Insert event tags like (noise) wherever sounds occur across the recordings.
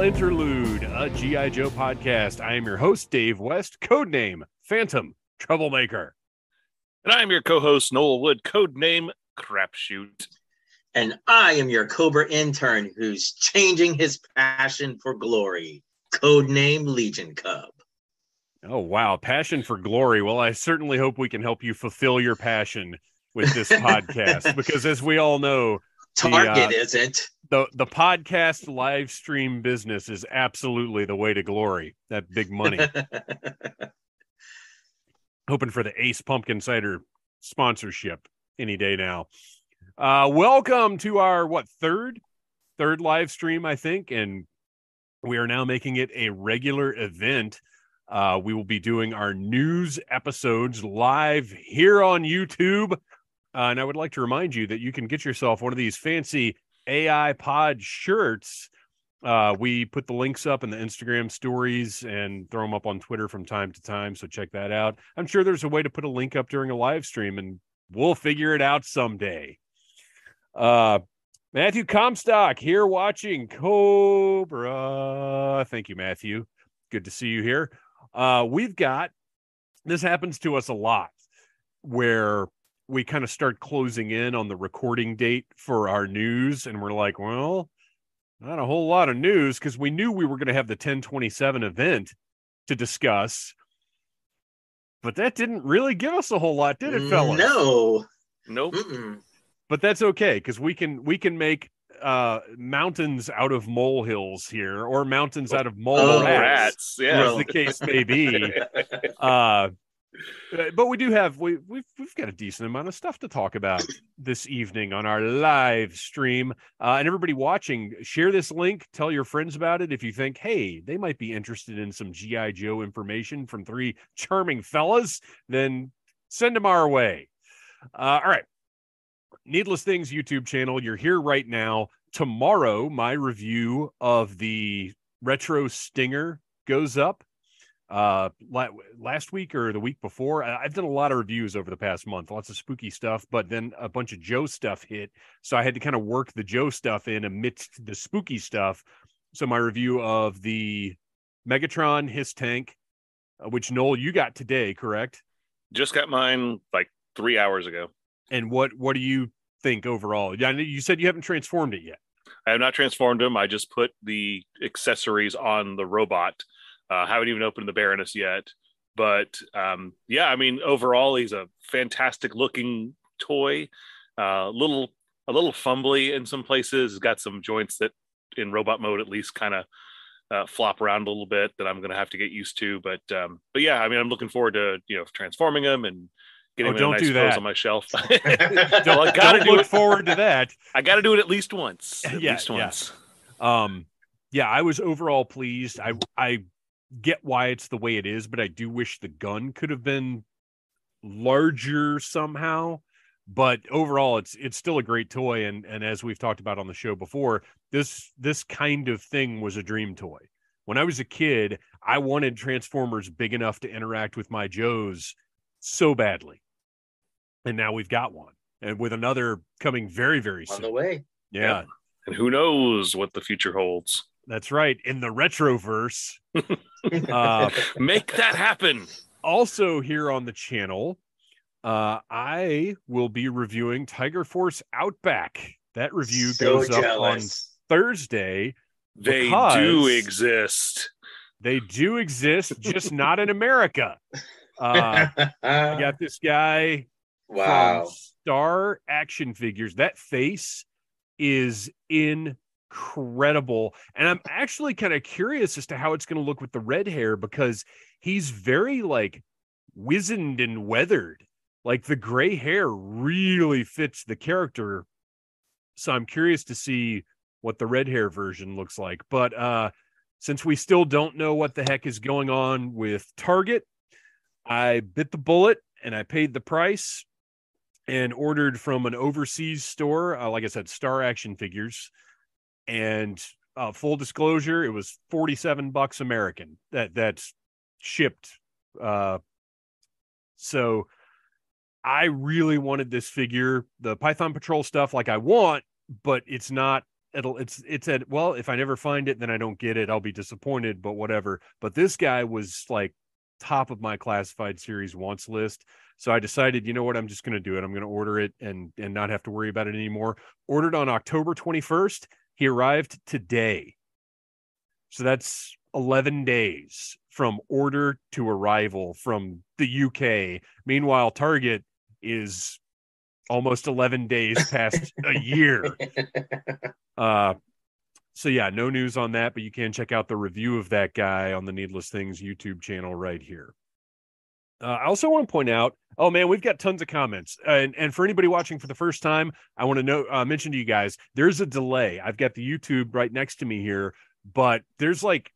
Welcome Interlude, a G.I. Joe podcast. I am your host, Dave West, codename Phantom Troublemaker. And I'm your co host, Noel Wood, codename Crapshoot. And I am your Cobra intern who's changing his passion for glory, codename Legion Cub. Oh, wow. Passion for glory. Well, I certainly hope we can help you fulfill your passion with this (laughs) podcast because, as we all know, Target the, uh, isn't. The, the podcast live stream business is absolutely the way to glory. That big money. (laughs) Hoping for the Ace Pumpkin Cider sponsorship any day now. Uh, welcome to our what third third live stream, I think, and we are now making it a regular event. Uh, we will be doing our news episodes live here on YouTube. Uh, and I would like to remind you that you can get yourself one of these fancy AI pod shirts. Uh, we put the links up in the Instagram stories and throw them up on Twitter from time to time. So check that out. I'm sure there's a way to put a link up during a live stream and we'll figure it out someday. Uh, Matthew Comstock here watching Cobra. Thank you, Matthew. Good to see you here. Uh, we've got this happens to us a lot where we kind of start closing in on the recording date for our news, and we're like, well, not a whole lot of news because we knew we were going to have the 1027 event to discuss. But that didn't really give us a whole lot, did it, fellas? No. Nope. Mm-mm. But that's okay because we can we can make uh mountains out of molehills here or mountains out of mole Oh, rats, rats. Yeah. as the case may be. (laughs) uh but we do have we we've we've got a decent amount of stuff to talk about this evening on our live stream. Uh, and everybody watching, share this link, tell your friends about it if you think, hey, they might be interested in some GI Joe information from three charming fellas. Then send them our way. Uh, all right, Needless Things YouTube channel. You're here right now. Tomorrow, my review of the Retro Stinger goes up uh last week or the week before i've done a lot of reviews over the past month lots of spooky stuff but then a bunch of joe stuff hit so i had to kind of work the joe stuff in amidst the spooky stuff so my review of the megatron H.I.S.S. tank uh, which noel you got today correct Just got mine like three hours ago. and what what do you think overall yeah you said you haven't transformed it yet I have not transformed him. I just put the accessories on the robot. Uh, haven't even opened the Baroness yet. But um, yeah, I mean, overall, he's a fantastic looking toy. Uh, little a little fumbly in some places. Got some joints that in robot mode at least kind of uh, flop around a little bit that I'm going to have to get used to. But um, but yeah, I mean, I'm looking forward to you know transforming him and getting Oh, him don't nice do that. on my shelf. (laughs) (laughs) don't, Well, I gotta do look it. forward to that (laughs) I got to do it at least once. At Yeah, least yeah. once. um yeah i was overall pleased i i get why it's the way it is but i do wish the gun could have been larger somehow but overall it's it's still a great toy and and as we've talked about on the show before this this kind of thing was a dream toy when i was a kid i wanted transformers big enough to interact with my joes so badly and now we've got one and with another coming very very soon. On soon the way. yeah And who knows what the future holds? That's right in the retroverse (laughs) uh, Make that happen. also here on the channel uh i will be reviewing tiger force outback that review so goes up on thursday They do exist. they do exist just not in america (laughs) uh i got this guy wow. from star action figures that face is incredible and i'm actually kind of curious as to how it's going to look with the red hair because he's very like wizened and weathered. Like the gray hair really fits the character. So i'm curious to see what the red hair version looks like but uh since we still don't know what the heck is going on with target i bit the bullet and i paid the price and ordered from an overseas store uh, like i said star action figures and uh, full disclosure it was 47 bucks american that that's shipped uh so i really wanted this figure the python patrol stuff like i want but it's not it'll it's it's at well if i never find it then i don't get it. I'll be disappointed but whatever. But this guy was like top of my classified series wants list. So i decided you know what? I'm just going to do it. I'm going to order it and and not have to worry about it anymore. Ordered on october 21st he arrived today. So that's 11 days from order to arrival from the uk meanwhile target is almost 11 days past a year. (laughs) Uh, so yeah, no news on that, but you can check out the review of that guy on the Needless Things YouTube channel right here. Uh, I also want to point out, oh man, we've got tons of comments, and and for anybody watching for the first time, I want to know uh, mention to you guys, there's a delay. I've got the YouTube right next to me here, but there's like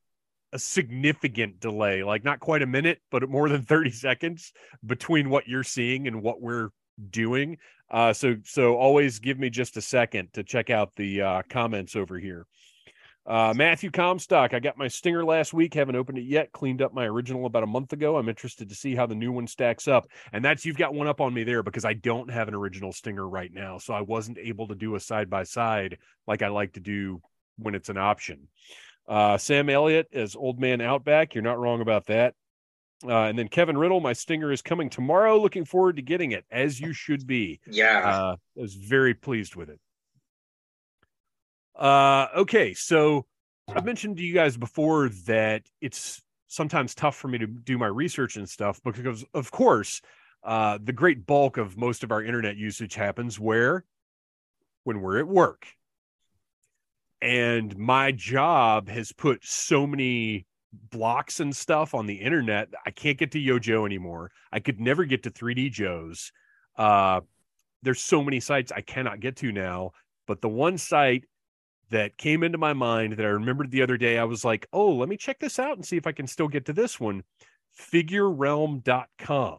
a significant delay, like not quite a minute, but more than 30 seconds between what you're seeing and what we're doing. Uh, so so always give me just a second to check out the uh, comments over here. Uh, Matthew Comstock, I got my Stinger last week. Haven't opened it yet. Cleaned up my original about a month ago. I'm interested to see how the new one stacks up. And that's you've got one up on me there because I don't have an original Stinger right now, so I wasn't able to do a side by side like I like to do when it's an option. Uh, Sam Elliott as Old Man Outback. You're not wrong about that. Uh, and then Kevin Riddle, my stinger is coming tomorrow. Looking forward to getting it, as you should be. Yeah, uh, I was very pleased with it. Uh, okay, so I've mentioned to you guys before that it's sometimes tough for me to do my research and stuff because, of course, uh, the great bulk of most of our internet usage happens where when we're at work. And my job has put so many blocks and stuff on the internet. I can't get to YoJoe anymore. I could never get to 3D Joe's. Uh, there's so many sites I cannot get to now. But the one site that came into my mind that I remembered the other day, I was like, oh, let me check this out and see if I can still get to this one figurerealm.com.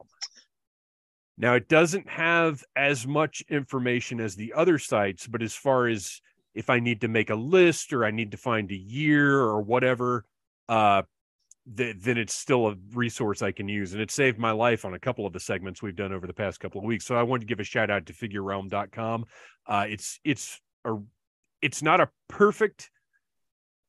Now, it doesn't have as much information as the other sites, but as far as if I need to make a list or I need to find a year or whatever, uh, th- then it's still a resource I can use. And it saved my life on a couple of the segments we've done over the past couple of weeks. So I wanted to give a shout out to figurerealm.com. Uh, it's, it's a, it's not a perfect,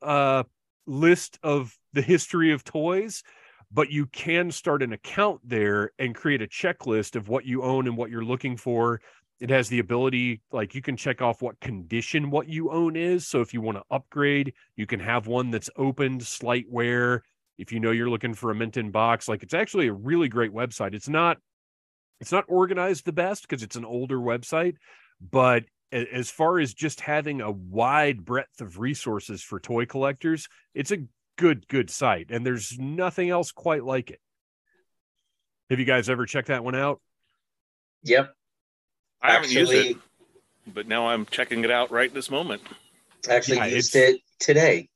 uh, list of the history of toys, but you can start an account there and create a checklist of what you own and what you're looking for. It has the ability like you can check off what condition what you own is. So if you want to upgrade you can have one that's opened slight wear. If you know you're looking for a mint in box like it's actually a really great website. It's not it's not organized the best because it's an older website but as far as just having a wide breadth of resources for toy collectors it's a good good site and there's nothing else quite like it have you guys ever checked that one out yep I haven't used it, but now I'm checking it out right this moment. Actually, yeah, used it today.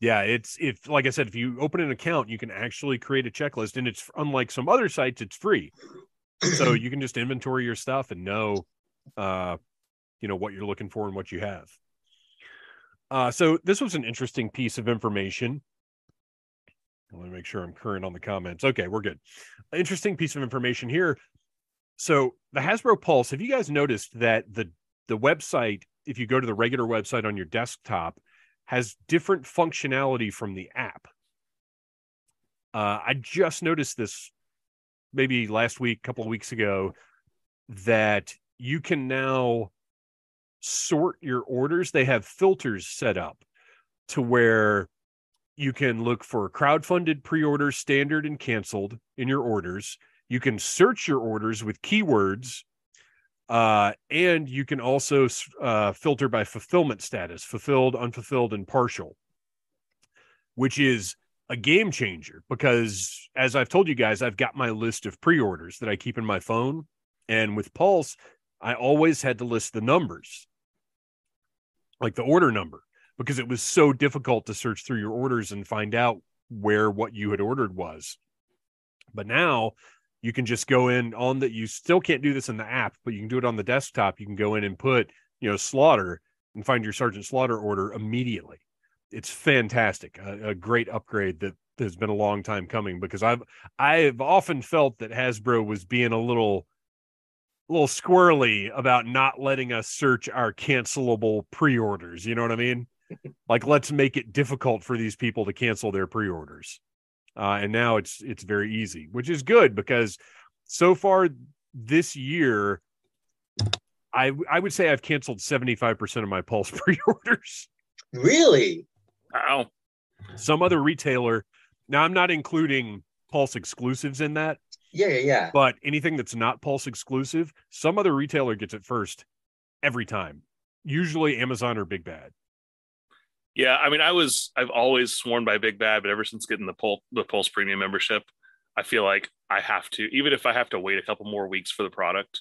Yeah, it's if like I said, if you open an account, you can actually create a checklist, and it's unlike some other sites, it's free. so you can just inventory your stuff and know, uh, you know what you're looking for and what you have. Uh, so this was an interesting piece of information. Let me make sure I'm current on the comments. Okay, we're good. Interesting piece of information here. So the Hasbro Pulse, have you guys noticed that the the website, if you go to the regular website on your desktop, has different functionality from the app? Uh, I just noticed this maybe last week, a couple of weeks ago, that you can now sort your orders. They have filters set up to where you can look for crowd-funded pre-orders, standard and canceled in your orders you can search your orders with keywords, uh, and you can also uh, filter by fulfillment status fulfilled, unfulfilled, and partial, which is a game changer because, as I've told you guys, I've got my list of pre orders that I keep in my phone. And with Pulse, I always had to list the numbers, like the order number, because it was so difficult to search through your orders and find out where what you had ordered was. But now you can just go in on that. You still can't do this in the app, but you can do it on the desktop. You can go in and put, you know, slaughter and find your Sergeant Slaughter order immediately. It's fantastic. A, a great upgrade that has been a long time coming because I've I've often felt that Hasbro was being a little a little squirrely about not letting us search our cancelable pre-orders. You know what I mean? (laughs) like, let's make it difficult for these people to cancel their pre-orders. Uh, and now it's it's very easy, which is good because so far this year, I I would say I've canceled seventy five percent of my Pulse (laughs) pre-orders. Really? Wow. Some other retailer. Now I'm not including Pulse exclusives in that, Yeah, yeah, yeah. but anything that's not Pulse exclusive, some other retailer gets it first every time. Usually Amazon or Big Bad. Yeah, I mean, I was I've always sworn by Big Bad, but ever since getting the Pulse the Pulse Premium membership, I feel like I have to, even if I have to wait a couple more weeks for the product,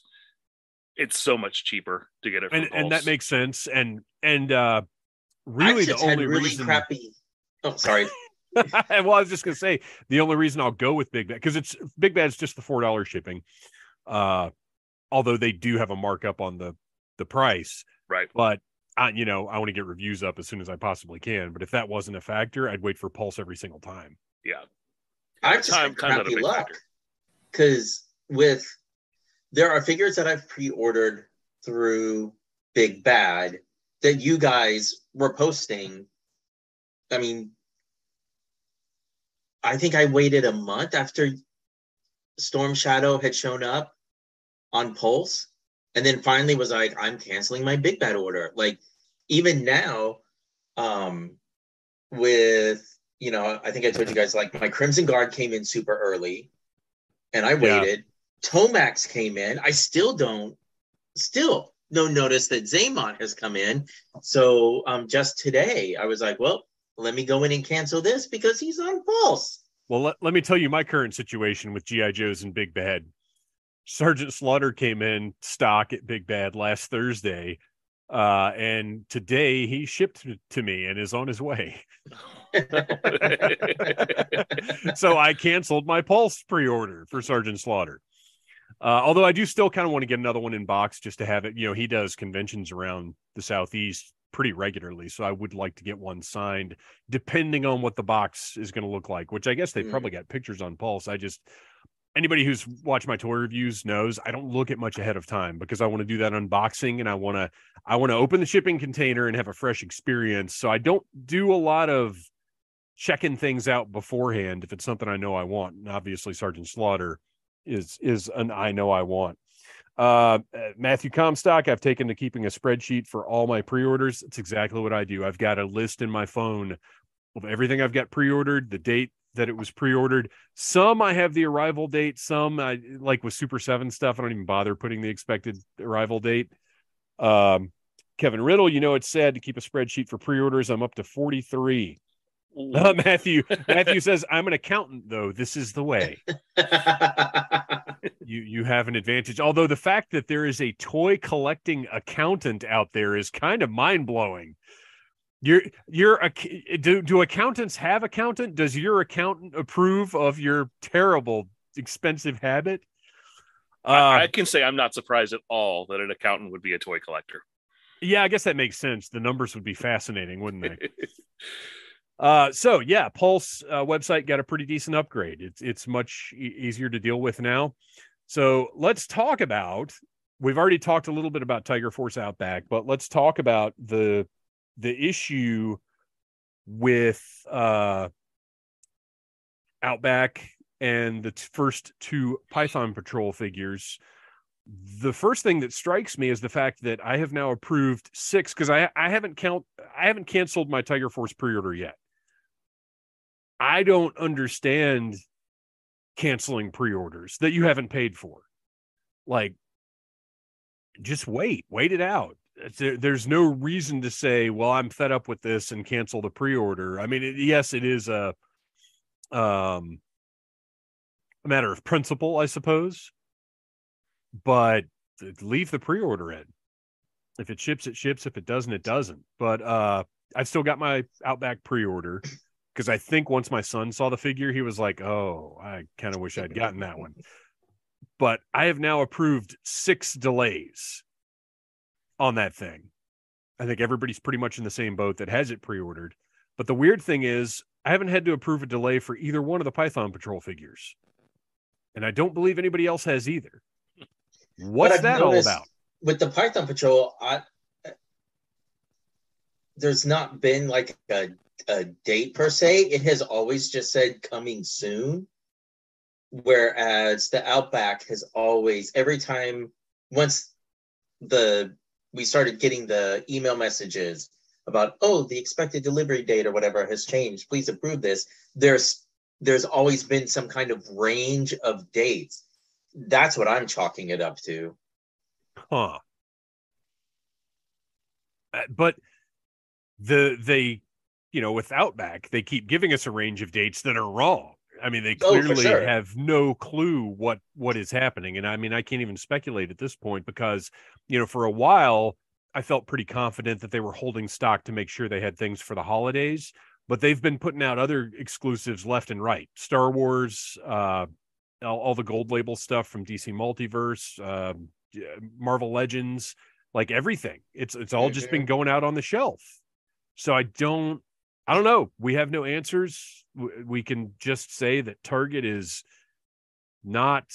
it's so much cheaper to get it. From And and that makes sense. And and uh I really the had only really reason crappy. Oh, sorry. (laughs) well, I was just gonna say the only reason I'll go with Big Bad because it's Big Bad's just the four dollar shipping. Uh although they do have a markup on the the price. right. but I, you know, I want to get reviews up as soon as I possibly can. But if that wasn't a factor, I'd wait for Pulse every single time. Yeah, I just Time- had time's not a crappy big luck because with there are figures that I've pre-ordered through Big Bad that you guys were posting. I mean, I think I waited a month after Storm Shadow had shown up on Pulse, and then finally was like, I'm canceling my Big Bad order. Like even now, um, with you know, I think I told you guys like my Crimson Guard came in super early, and I Yeah. waited. Tomax came in. I still don't, still no notice that Xamot has come in. So um, just today, I was like, well, let me go in and cancel this because he's on Pulse. Well, let, let me tell you my current situation with GI Joes and Big Bad. Sergeant Slaughter came in stock at Big Bad last Thursday, uh, and today he shipped to- me and is on his way. (laughs) so I canceled my Pulse pre-order for Sergeant Slaughter. Uh, although I do still kind of want to get another one in box just to have it. You know, he does conventions around the southeast pretty regularly, so I would like to get one signed, depending on what the box is going to look like. Which I guess they Mm. probably got pictures on Pulse. I just anybody who's watched my toy reviews knows I don't look at much ahead of time because I want to do that unboxing and I want to I want to open the shipping container and have a fresh experience. So I don't do a lot of checking things out beforehand if it's something I know I want. And obviously Sergeant Slaughter is is an I know I want. Uh, uh, Matthew Comstock, I've taken to keeping a spreadsheet for all my pre-orders. It's exactly what I do. I've got a list in my phone of everything I've got pre-ordered, the date that it was pre-ordered. Some I have the arrival date. Some I like with Super Seven stuff. I don't even bother putting the expected arrival date. Um, Kevin Riddle, you know it's sad to keep a spreadsheet for pre-orders. I'm up to 43. (laughs) Uh, Matthew (laughs) Matthew says I'm an accountant though. This is the way. (laughs) You you have an advantage. Although the fact that there is a toy collecting accountant out there is kind of mind-blowing. You're you're a do do accountants have accountant? Does your accountant approve of your terrible expensive habit? Uh, I, I can say I'm not surprised at all that an accountant would be a toy collector. yeah, I guess that makes sense. The numbers would be fascinating, wouldn't they? Uh, so yeah, Pulse uh, website got a pretty decent upgrade. It's it's much e- easier to deal with now. So let's talk about. We've already talked a little bit about Tiger Force Outback, but let's talk about the the issue with uh, Outback and the t- first two Python Patrol figures. The first thing that strikes me is the fact that I have now approved six because I I haven't count I haven't canceled my Tiger Force pre-order yet. I don't understand canceling pre-orders that you haven't paid for. Like, just wait, wait it out. There, there's no reason to say, "Well, I'm fed up with this" and cancel the pre-order. I mean, it, yes, it is a um a matter of principle, I suppose, but leave the pre-order in. If it ships, it ships. If it doesn't, it doesn't. But uh I've still got my Outback pre-order because I think once my son saw the figure, he was like, "Oh, I kind of wish I'd gotten that one." But I have now approved six delays on that thing. I think everybody's pretty much in the same boat that has it pre-ordered. But the weird thing is, I haven't had to approve a delay for either one of the Python Patrol figures, and I don't believe anybody else has either. What's that all about? with the Python Patrol, I, there's not been like a, a date per se. It has always just said coming soon. Whereas the Outback has always, every time, once the we started getting the email messages about, oh, the expected delivery date or whatever has changed. Please approve this. There's there's always been some kind of range of dates. That's what I'm chalking it up to. Huh. Uh, But the they, you know, with Outback, they keep giving us a range of dates that are wrong. I mean, they Oh, clearly sure. have no clue what what is happening, and I mean, I can't even speculate at this point because, you know, for a while I felt pretty confident that they were holding stock to make sure they had things for the holidays. But they've been putting out other exclusives left and right. Star Wars, uh, all, all the gold label stuff from DC Multiverse, yeah, Marvel Legends, like everything. It's it's all just Mhm. been going out on the shelf. So I don't I don't know. We have no answers. We can just say that Target is not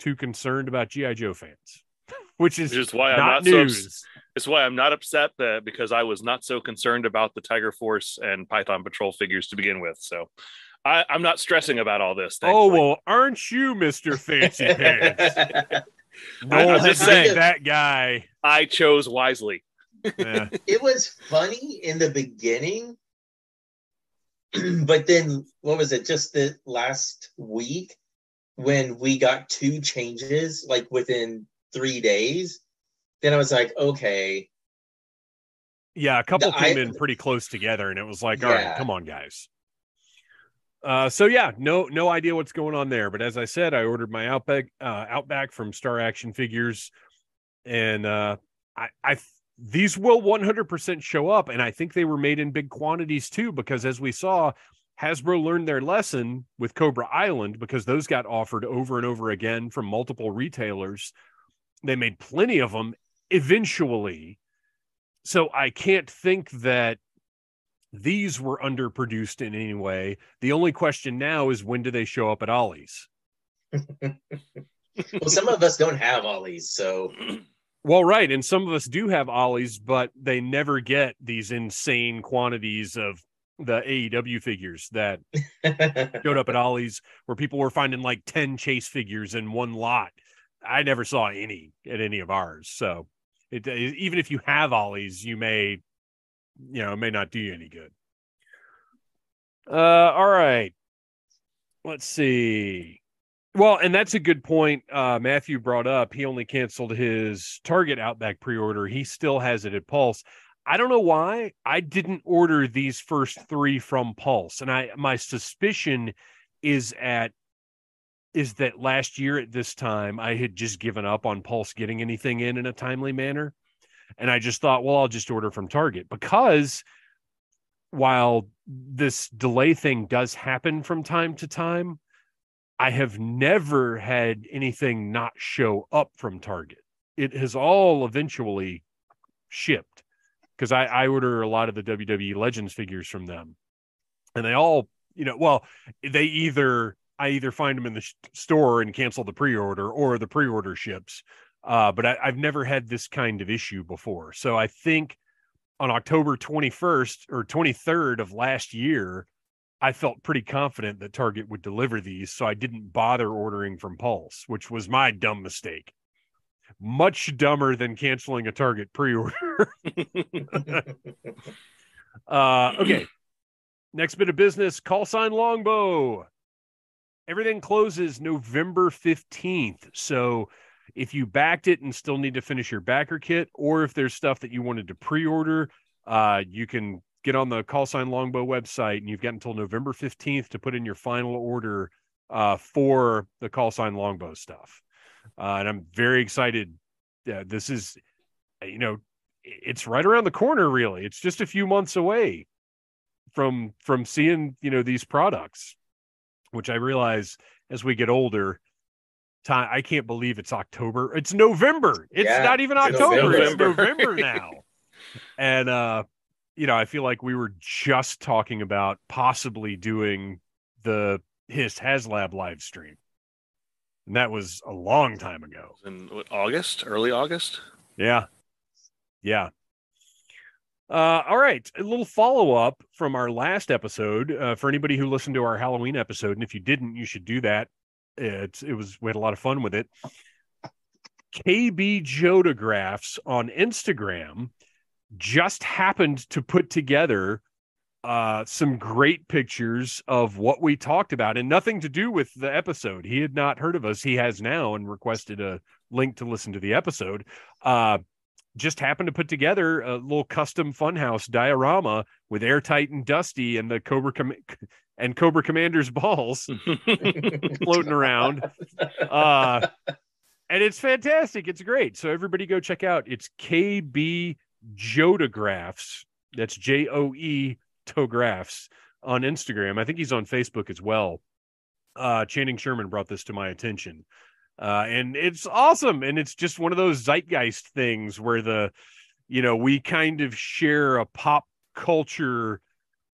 too concerned about GI Joe fans, (laughs) which is Which is why I'm not not, so news. ups- it's why I'm not upset that because I was not so concerned about the Tiger Force and Python Patrol figures to begin with. So I, I'm not stressing about all this. oh well, aren't you, Mister Fancy Pants? (laughs) No, I'm just just saying. that guy. I chose wisely. Yeah. (laughs) it was funny in the beginning, (clears throat) but then what was it? Just the last week when we got two changes like within three days. Then I was like, okay, Yeah, a couple The- came I- in pretty close together, and it was like, all right, Yeah. come on, guys. Uh, so yeah, no, no idea what's going on there. But as I said, I ordered my Outback, uh, Outback from Star Action Figures, and uh, I, I, these will 100% show up, and I think they were made in big quantities too, because as we saw, Hasbro learned their lesson with Cobra Island because those got offered over and over again from multiple retailers. They made plenty of them eventually so I can't think that these were underproduced in any way. The only question now is when do they show up at Ollie's? (laughs) well, some of us don't have ollies, so (clears throat) Well, right, and some of us do have Ollie's, but they never get these insane quantities of the AEW figures that (laughs) showed up at Ollie's, where people were finding like ten chase figures in one lot. I never saw any at any of ours, so it, even if you have Ollie's, you may, you know, it may not do you any good. Uh, all right, let's see. Well, and that's a good point. Uh, Matthew brought up. He only canceled his Target Outback pre-order. He still has it at Pulse. I don't know why I didn't order these first three from Pulse, and I my suspicion is at is that last year at this time I had just given up on Pulse getting anything in in a timely manner, and I just thought, well, I'll just order from Target because while this delay thing does happen from time to time, I have never had anything not show up from Target. It has all eventually shipped because I, I order a lot of the WWE Legends figures from them, and they all, you know, well, they either I either find them in the sh- store and cancel the pre-order, or the pre-order ships. Uh, but I, I've never had this kind of issue before, so I think on October 21st or 23rd of last year, I felt pretty confident that Target would deliver these, so I didn't bother ordering from Pulse, which was my dumb mistake. Much dumber than canceling a Target pre-order. (laughs) uh, okay. Next bit of business: call sign Longbow. Everything closes November 15th. So if you backed it and still need to finish your backer kit, or if there's stuff that you wanted to pre-order, uh, you can get on the call sign longbow website and you've got until November 15th to put in your final order uh, for the call sign longbow stuff. Uh, and I'm very excited. Yeah, this is, you know, it's right around the corner, really. It's just a few months away from from seeing, you know, these products, which I realize as we get older, time I can't believe it's October. It's November. It's Yeah, not even October. It's November. November (laughs) now. and uh you know, I feel like we were just talking about possibly doing the his HasLab live stream. and that was a long time ago. In what, August, early August. Yeah, yeah. Uh, all right, a little follow up from our last episode uh, for anybody who listened to our Halloween episode, and if you didn't, you should do that. It it was we had a lot of fun with it. KB Joetographs on Instagram just happened to put together uh, some great pictures of what we talked about and nothing to do with the episode. He had not heard of us. He has now and requested a link to listen to the episode. Uh, just happened to put together a little custom funhouse diorama with airtight and dusty and the Cobra Com- (laughs) and Cobra Commander's balls (laughs) floating around. Uh, and it's fantastic. It's great. So everybody go check out. It's KB Joetographs. That's J O E Tographs on Instagram. I think he's on Facebook as well. Uh, Channing Sherman brought this to my attention. Uh, and it's awesome. And it's just one of those zeitgeist things where the, you know, we kind of share a pop culture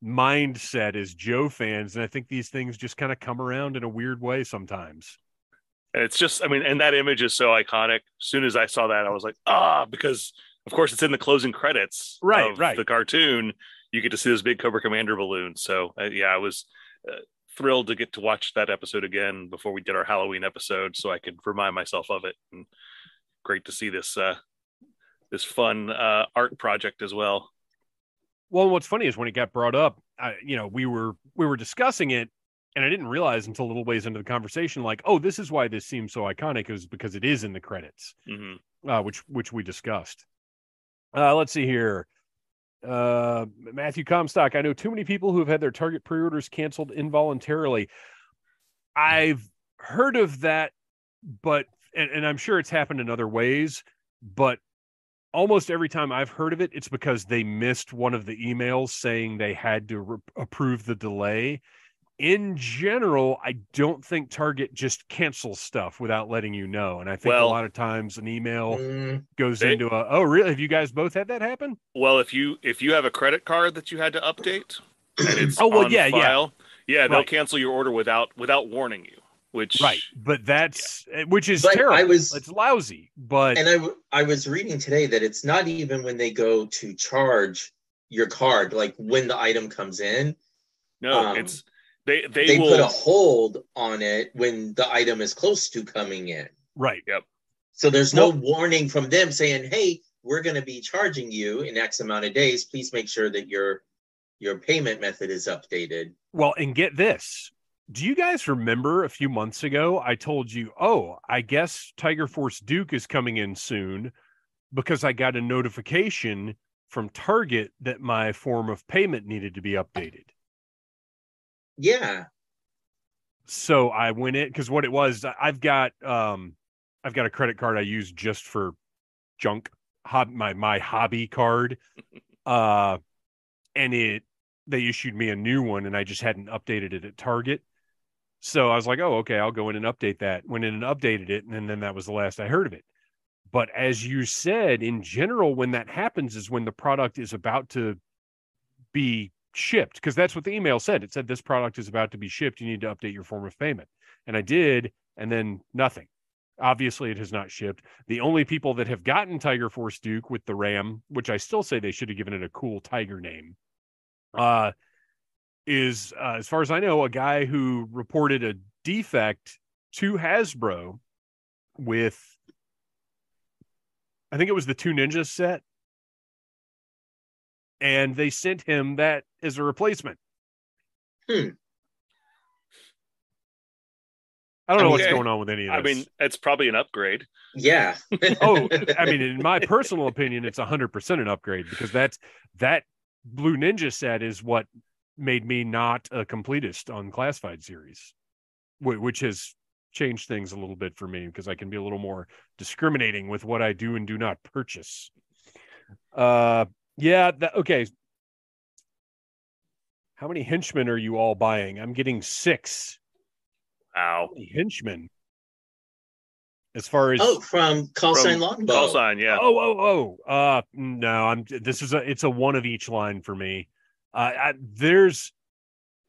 mindset as Joe fans. And I think these things just kind of come around in a weird way sometimes. And it's just, I mean, and that image is so iconic. As soon as I saw that, I was like, ah, because of course it's in the closing credits Right, of right. the cartoon. You get to see this big Cobra Commander balloon. So uh, yeah, I was uh, thrilled to get to watch that episode again before we did our Halloween episode, so I could remind myself of it. And great to see this uh, this fun uh, art project as well. Well, what's funny is when it got brought up, I, you know, we were we were discussing it, and I didn't realize until a little ways into the conversation, like, oh, this is why this seems so iconic, is because it is in the credits, hmm uh, which which we discussed. Uh, let's see here. Uh, Matthew Comstock. I know too many people who have had their Target pre-orders canceled involuntarily. I've heard of that, but and, and I'm sure it's happened in other ways, but almost every time I've heard of it, it's because they missed one of the emails saying they had to re- approve the delay. In general, I don't think Target just cancels stuff without letting you know. And I think Well- a lot of times an email Mm, goes They- into a, oh, really? Have you guys both had that happen? Well, if you if you have a credit card that you had to update, and it's (clears throat) Oh, well, on yeah, yeah. file, yeah, they'll Right. cancel your order without without warning you. Which right, But that's, eh, which is But terrible. I was- it's lousy, but and I, w- I was reading today that it's not even when they go to charge your card, like when the item comes in, no, um, it's they they, they, will put a hold on it when the item is close to coming in. right. Yep. So there's no Well- warning from them saying, "Hey, we're going to be charging you in X amount of days. Please make sure that your your payment method is updated." Well, and get this. Do you guys remember a few months ago I told you, "Oh, I guess Tiger Force Duke is coming in soon because I got a notification from Target that my form of payment needed to be updated." Yeah, So I went in because what it was, I've got um I've got a credit card I use just for junk hob my my hobby card. (laughs) Uh and it they issued me a new one and I just hadn't updated it at Target. So I was like, oh, okay, I'll go in and update that. Went in and updated it, and then, then that was the last I heard of it. But as you said, in general, when that happens is when the product is about to be shipped, because that's what the email said. It said this product is about to be shipped. You need to update your form of payment. And I did, and then nothing. Obviously, it has not shipped. The only people that have gotten Tiger Force Duke with the RAM, which I still say they should have given it a cool tiger name, uh, is, uh, as far as I know, a guy who reported a defect to Hasbro with, I think it was the Two Ninjas set. And they sent him that as a replacement. Hmm. I don't know what's going on with any of this. I mean, it's probably an upgrade. yeah. (laughs) oh, I mean, in my personal opinion, it's hundred percent an upgrade because that's that Blue Ninja set is what made me not a completist on classified series, which has changed things a little bit for me because I can be a little more discriminating with what I do and do not purchase. Uh, yeah. That, okay. How many henchmen are you all buying? I'm getting six Wow. henchmen. As far as oh, from call From sign longbow. Call sign, yeah. Oh, oh, oh. Uh no, I'm this is a it's a one of each line for me. Uh I, there's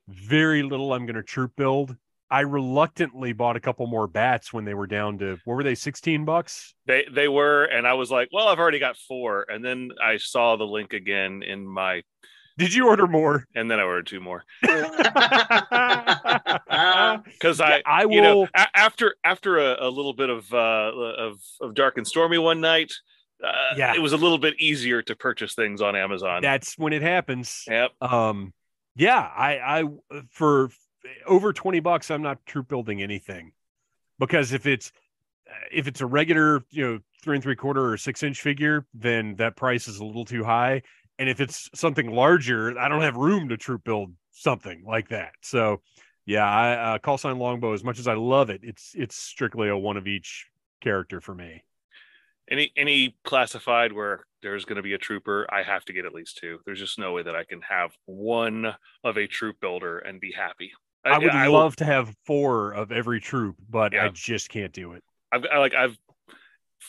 very little I'm gonna troop build. I reluctantly bought a couple more bats when they were down to what were they, 16 bucks? They they were, and I was like, well, I've already got four, and then I saw the link again in my, Did you order more? and then I ordered two more (laughs) (laughs) I because I I you know will- a- after after a, a little bit of uh of of dark and stormy one night. Uh, Yeah. it was a little bit easier to purchase things on Amazon. That's when it happens. Yep. Um, yeah, I, I, for over 20 bucks, I'm not troop building anything because if it's, if it's a regular, you know, three and three quarter or six inch figure, then that price is a little too high. And if it's something larger, I don't have room to troop build something like that. So, yeah, I uh, call sign longbow. As much as I love it, it's it's strictly a one of each character for me. any any classified where there's going to be a trooper i have to get at least two there's just no way that i can have one of a troop builder and be happy I, would will- love to have four of every troop, but I just can't do it. I've I, like I've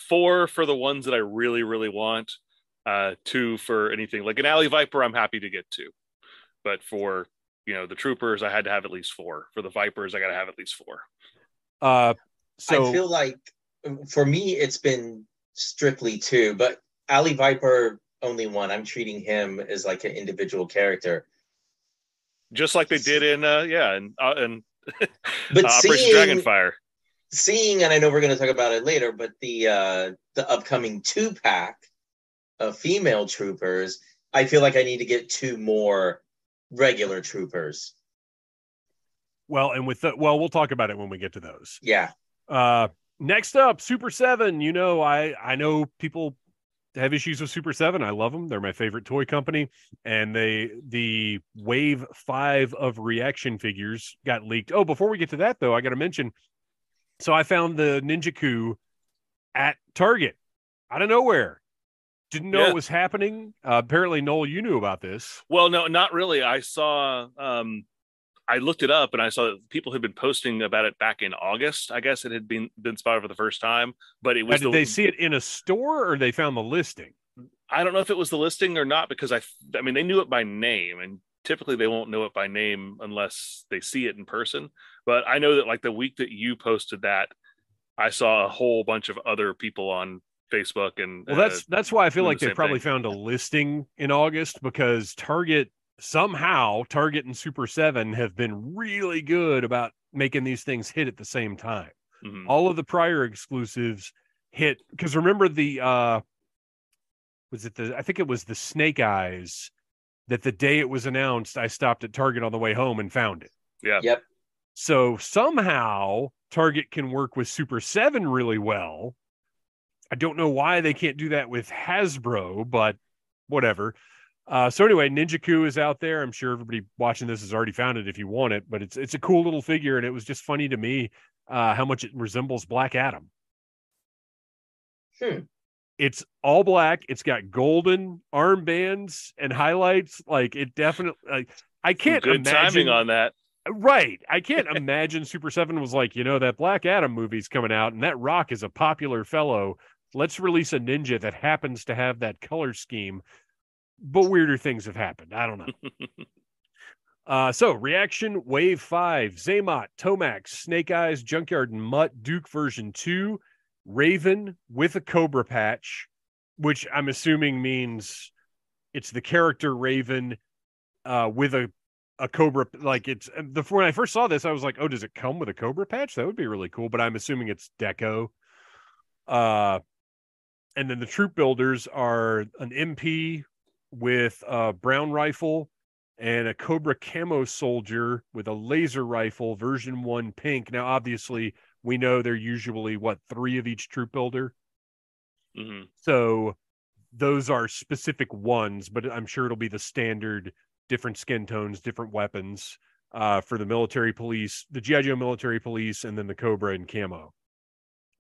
four for the ones that I really really want. Uh, two for anything like an alley viper. I'm happy to get two, but for you know the troopers, I had to have at least four. For the vipers, I got to have at least four. Uh, so I feel like for me, it's been strictly two, but Alley Viper only one. I'm treating him as like an individual character. Just like they did in uh, yeah, and uh, and But (laughs) uh, Operation seeing- Dragonfire. Seeing, and I know we're going to talk about it later, but the uh, the upcoming two pack of female troopers, I feel like I need to get two more regular troopers. well, and with the well, we'll talk about it when we get to those. Yeah, Uh, next up, Super Seven. You know, I I know people have issues with Super Seven. I love them. They're my favorite toy company, and they the Wave Five of reaction figures got leaked. Oh, before we get to that though, I got to mention. So I found the Ninja Coup at Target out of nowhere. Didn't know Yeah. it was happening. Uh, apparently, Noel, you knew about this. Well, no, not really. I saw. um I looked it up and I saw that people had been posting about it back in August. I guess it had been been spotted for the first time, but it Now, was did the, they see it in a store or they found the listing? I don't know if it was the listing or not because I I mean they knew it by name and typically they won't know it by name unless they see it in person. But I know that like the week that you posted that, I saw a whole bunch of other people on Facebook and Well, that's uh, that's why I feel like the they probably thing. found a listing in August because Target somehow Target and Super Seven have been really good about making these things hit at the same time. mhm. All of the prior exclusives hit because remember the uh was it the I think it was the Snake Eyes that the day it was announced I stopped at Target on the way home and found it. yeah. Yep. So somehow Target can work with Super 7 really well. I don't know why they can't do that with Hasbro, but whatever. Uh, so anyway, Ninja Coup is out there. I'm sure everybody watching this has already found it if you want it, but it's it's a cool little figure, and it was just funny to me uh, how much it resembles Black Adam. Hmm. It's all black. It's got golden armbands and highlights. Like it definitely. Like, I can't Good imagine timing on that. Right. I can't (laughs) imagine Super 7 was like, you know, that Black Adam movie's coming out and that Rock is a popular fellow. Let's release a ninja that happens to have that color scheme. But weirder things have happened. I don't know. (laughs) uh, so, reaction wave five Xamot, Tomax, Snake Eyes, Junkyard, and Mutt, Duke version two, Raven with a Cobra patch, which I'm assuming means it's the character Raven uh, with a a cobra like it's the when I first saw this, I was like, oh, does it come with a cobra patch? That would be really cool. But I'm assuming it's deco. Uh, and then the troop builders are an MP with a brown rifle and a cobra camo soldier with a laser rifle, version one pink. Now, obviously, we know they're usually what three of each troop builder. Mhm. So those are specific ones, but I'm sure it'll be the standard different skin tones, different weapons uh, for the military police, the GI Joe military police, and then the Cobra and camo.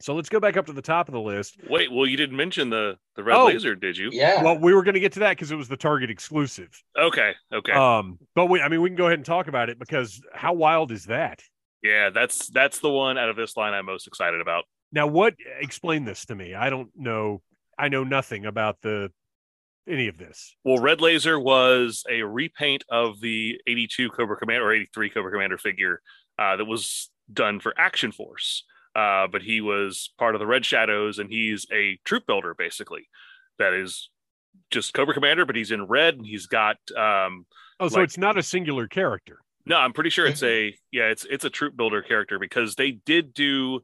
So let's go back up to the top of the list. Wait, well, you didn't mention the the red Oh. laser, did you? Yeah. Well, we were going to get to that because it was the Target exclusive. Okay, okay, Um, but we, I mean, we can go ahead and talk about it because how wild is that? yeah, that's that's the one out of this line I'm most excited about. Now, what? Explain this to me. I don't know. I know nothing about the any of this. Well, Red Laser was a repaint of the 82 Cobra Commander or 83 Cobra Commander figure uh, that was done for Action Force. Uh, but he was part of the Red Shadows, and he's a troop builder basically. That is just Cobra Commander, but he's in red. And he's got um, Oh, so Like- it's not a singular character. no, I'm pretty sure it's a yeah, it's it's a troop builder character because they did do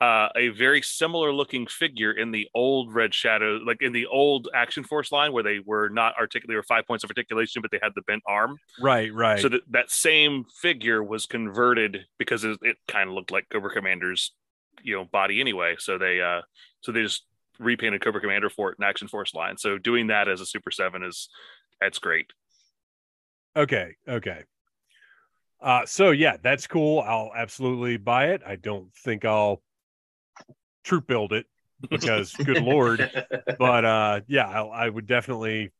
uh, a very similar looking figure in the old Red Shadow, like in the old Action Force line where they were not articulate, were five points of articulation, but they had the bent arm. Right, right. So that that same figure was converted because it, it kind of looked like Cobra Commander's, you know, body anyway. So they uh so they just repainted Cobra Commander for it in Action Force line. So doing that as a Super Seven is that's great. Okay, okay. Uh, so yeah, that's cool. I'll absolutely buy it. I don't think I'll troop build it because, (laughs) good lord. But uh, yeah, I'll, I would definitely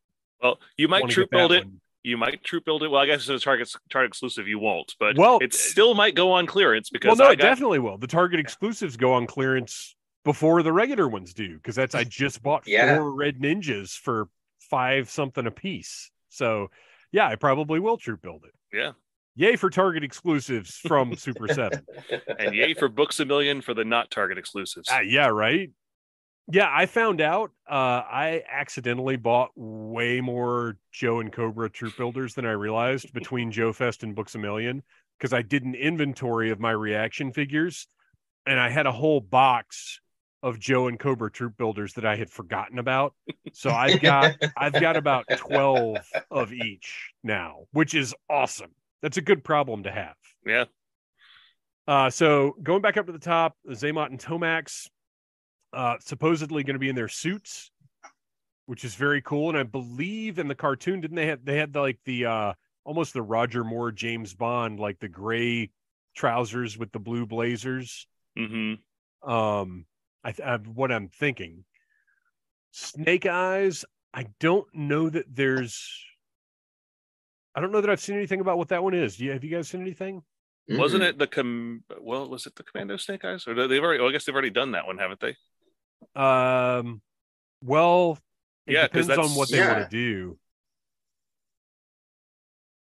Well, you might troop build it. one. You might troop build it. Well, I guess it's a target target exclusive. You won't, but Well, it still might go on clearance because Well, no, I it got definitely will. The Target exclusives go on clearance before the regular ones do because that's I just bought Yeah. four red ninjas for five something a piece. So yeah, I probably will troop build it. Yeah. Yay for Target exclusives from Super Seven. (laughs) and yay for books a million for the not target exclusives. Ah, yeah, right. Yeah, I found out uh, I accidentally bought way more Joe and Cobra troop builders than I realized between Joe Fest and Books a Million because I did an inventory of my reaction figures and I had a whole box of Joe and Cobra troop builders that I had forgotten about. So I've got I've got about 12 of each now, which is awesome. That's a good problem to have. yeah, Uh, so going back up to the top, Xamot and Tomax, uh, supposedly going to be in their suits, which is very cool. And I believe in the cartoon, didn't they have they had the, like the uh, almost the Roger Moore James Bond, like the gray trousers with the blue blazers. hmm Um, I, th- I what I'm thinking. Snake Eyes. I don't know that there's. I don't know that I've seen anything about what that one is. Do you, have you guys seen anything? wasn't Mm. it the com? Well, was it the Commando Snake Eyes? Or they've already? Well, I guess they've already done that one, haven't they? Um, well, it Yeah, 'cause depends on what they Yeah. want to do.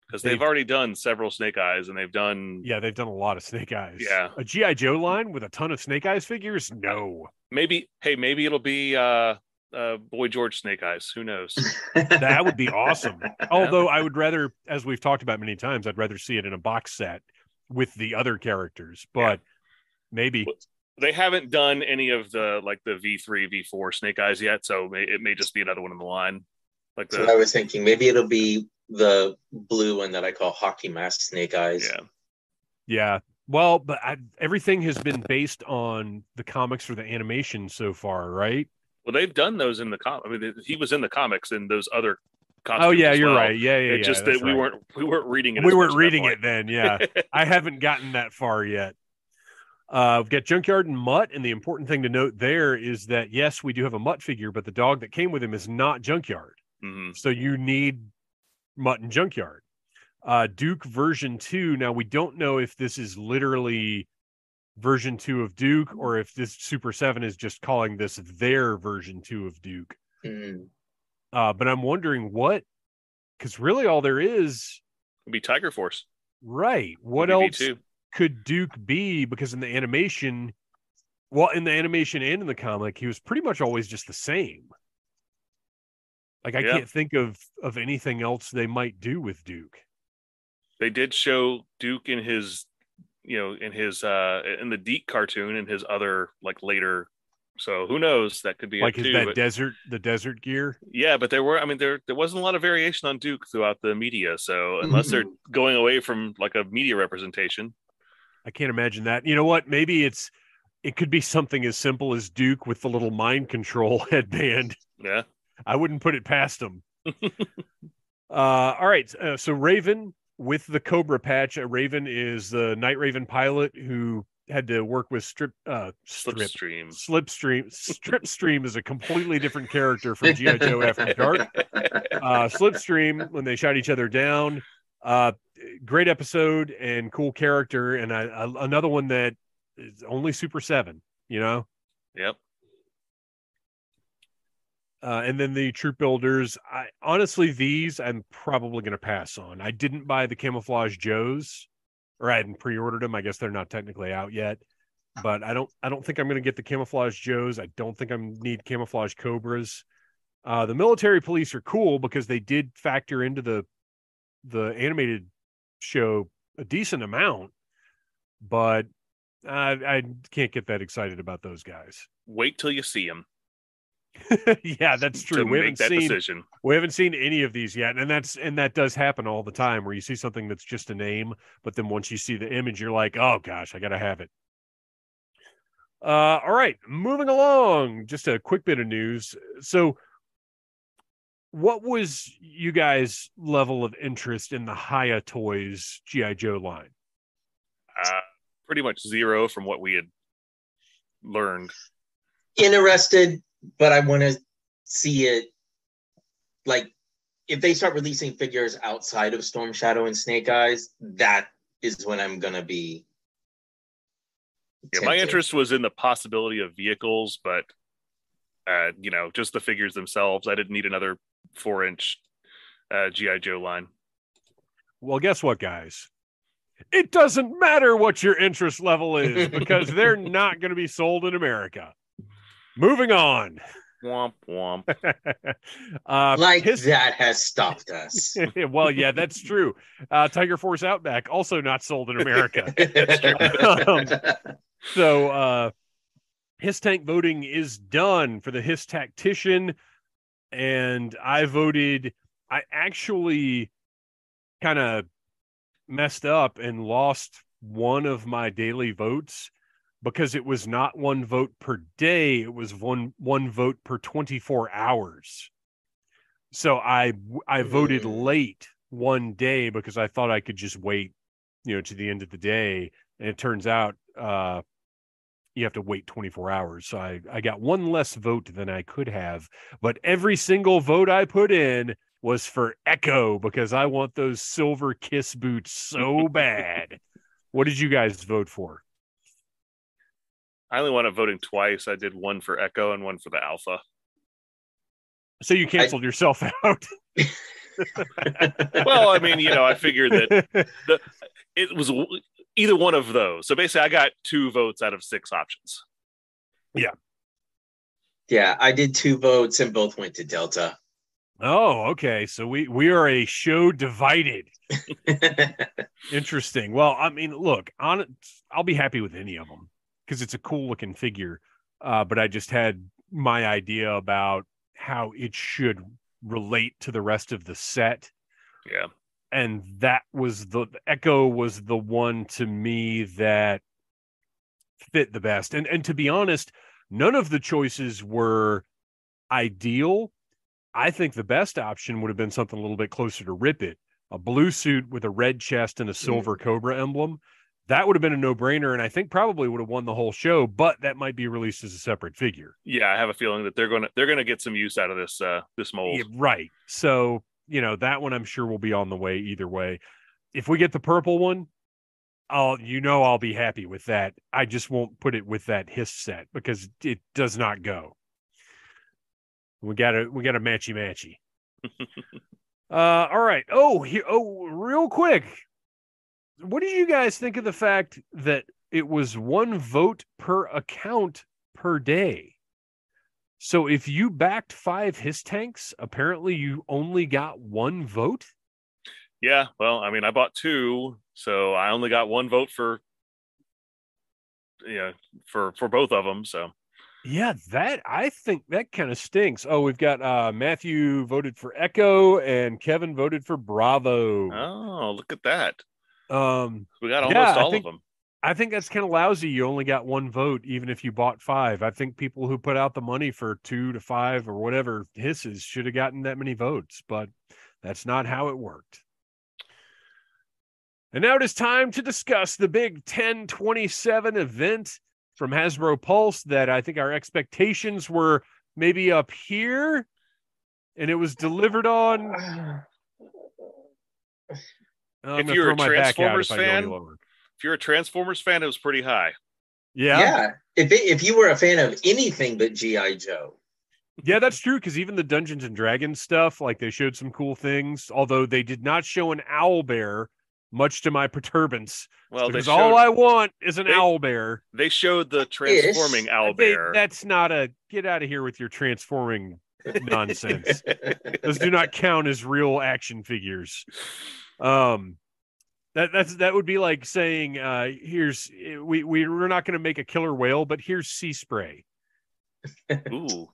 Because they've They've- already done several Snake Eyes, and they've done Yeah, they've done a lot of Snake Eyes. Yeah. a GI Joe line with a ton of Snake Eyes figures. No, maybe. Hey, maybe it'll be uh, uh, Boy George Snake Eyes. Who knows? that would be awesome. (laughs) Although I would rather, as we've talked about many times, I'd rather see it in a box set with the other characters. But maybe they haven't done any of the like the V three, V four Snake Eyes yet, so may, it may just be another one in the line. Like That's what I was thinking. Maybe it'll be the blue one that I call hockey mask snake eyes. yeah. yeah. Well, but I, everything has been based on the comics or the animation so far, right? Well, they've done those in the com. I mean, he was in the comics in those other. Oh yeah, you're well. right. Yeah, yeah. It yeah, just that we right. weren't we weren't reading it. we weren't much at that reading it then. Yeah. (laughs) I haven't gotten that far yet. Uh, we've got Junkyard and Mutt, and the important thing to note there is that yes, we do have a Mutt figure, but the dog that came with him is not Junkyard, Mhm. so you need Mutt and Junkyard. Uh, Duke version two. Now we don't know if this is literally version two of Duke or if this Super Seven is just calling this their version two of Duke. Mm. Uh, but I'm wondering what, because really all there is, It'd be Tiger Force. right? What Would be else? Could Duke be? Because in the animation, well, in the animation and in the comic, he was pretty much always just the same. Like I Yeah. can't think of of anything else they might do with Duke. They did show Duke in his, you know, in his uh in the DiC cartoon and his other like later. So who knows? That could be Like it his too. that but- desert, the desert gear. yeah, but there were. I mean, there there wasn't a lot of variation on Duke throughout the media. So unless they're going away from like a media representation, I can't imagine that. You know what? Maybe it's it could be something as simple as Duke with the little mind control (laughs) headband. yeah, I wouldn't put it past him. (laughs) uh, all right. Uh, so Raven with the Cobra patch. Uh, Raven is the Night Raven pilot who had to work with Strip. Uh, strip. Slipstream. Slipstream. Stripstream is a completely different character from GI Joe (laughs) After Dark. Uh, Slipstream when they shot each other down. Uh, great episode and cool character, and I, I, another one that is only Super Seven. You know. Yep. Uh, and then the troop builders. I honestly, these I'm probably going to pass on. I didn't buy the camouflage Joes or I hadn't pre-ordered them. I guess they're not technically out yet. But I don't I don't think I'm gonna get the camouflage Joes. I don't think I'm need camouflage cobras. Uh, the military police are cool because they did factor into the the animated show a decent amount, but I, I can't get that excited about those guys. Wait till you see them. (laughs) yeah, that's true. We haven't that seen decision. we haven't seen any of these yet, and that's and that does happen all the time where you see something that's just a name, but then once you see the image, you're like, oh gosh, I gotta have it. Uh, all right, moving along. Just a quick bit of news. So, what was you guys' level of interest in the Hiya Toys GI Joe line? Uh, pretty much zero from what we had learned. Interested, but I want to see it. Like, if they start releasing figures outside of Storm Shadow and Snake Eyes, that is when I'm gonna be. Yeah, my interest was in the possibility of vehicles, but uh, you know, just the figures themselves. I didn't need another four inch uh, GI Joe line. Well, guess what, guys? It doesn't matter what your interest level is because they're (laughs) not going to be sold in America. Moving on. Womp womp. (laughs) uh, like his- that has stopped us. (laughs) well, yeah, that's true. Uh, Tiger Force Outback also not sold in America. (laughs) Um, so uh, H.I.S.S tank voting is done for the H.I.S.S tactician, and I voted. I actually kind of messed up and lost one of my daily votes because it was not one vote per day it was one one vote per 24 hours. So i i voted Mm. late one day because i thought i could just wait you know to the end of the day. And it turns out uh you have to wait 24 hours. So i i got one less vote than i could have. But every single vote i put in was for echo because i want those silver kiss boots so (laughs) bad. What did you guys vote for I only wound up voting twice. I did one for Echo and one for the Alpha. so you canceled yourself (laughs) out Well, I mean, you know, I figured that (laughs) it was either one of those. So basically, I got two votes out of six options. Yeah. Yeah, I did two votes and both went to Delta. oh okay so we we are a show divided (laughs) Interesting. Well, I mean, look, on I'll be happy with any of them because it's a cool looking figure. Uh, but I just had my idea about how it should relate to the rest of the set, Yeah. and that was the Echo was the one to me that fit the best. And and to be honest, none of the choices were ideal. I think the best option would have been something a little bit closer to Rip It a blue suit with a red chest and a silver cobra emblem that would have been a no-brainer and i think probably would have won the whole show but that might be released as a separate figure. Yeah, I have a feeling that they're gonna they're gonna get some use out of this uh this mold. Yeah, right. So you know that one i'm sure will be on the way either way. If we get the purple one i'll you know i'll be happy with that. I just won't put it with that H.I.S.S set because it does not go. We gotta we gotta matchy matchy (laughs) uh all right. Oh here oh real quick what did you guys think of the fact that it was one vote per account per day so if you backed five H.I.S.S tanks apparently you only got one vote Yeah, well, I mean, I bought two, so I only got one vote for yeah for for both of them. So Yeah, that I think that kind of stinks. Oh, we've got uh Matthew voted for Echo and Kevin voted for Bravo. oh, look at that. Um We got almost I all think- of them. I think that's kind of lousy. You only got one vote, even if you bought five. I think people who put out the money for two to five or whatever hisses should have gotten that many votes, but that's not how it worked. And now it is time to discuss the big 1027 event from Hasbro Pulse that I think our expectations were maybe up here and it was delivered on. (sighs) I'm If you're a my Transformers if I go any fan, lower. If you're a Transformers fan, it was pretty high. Yeah. yeah. If it, if you were a fan of anything but GI Joe, Yeah, that's true. Because even the Dungeons and Dragons stuff, like they showed some cool things, although they did not show an owl bear. much to my (laughs) perturbance. Well, because showed, all I want is an they- owl bear. they showed the transforming owl They- bear. that's not a get out of here with your transforming nonsense. (laughs) Those do not count as real action figures. Um, that that's that would be like saying, uh, here's we we we're not going to make a killer whale, but here's sea spray. Ooh.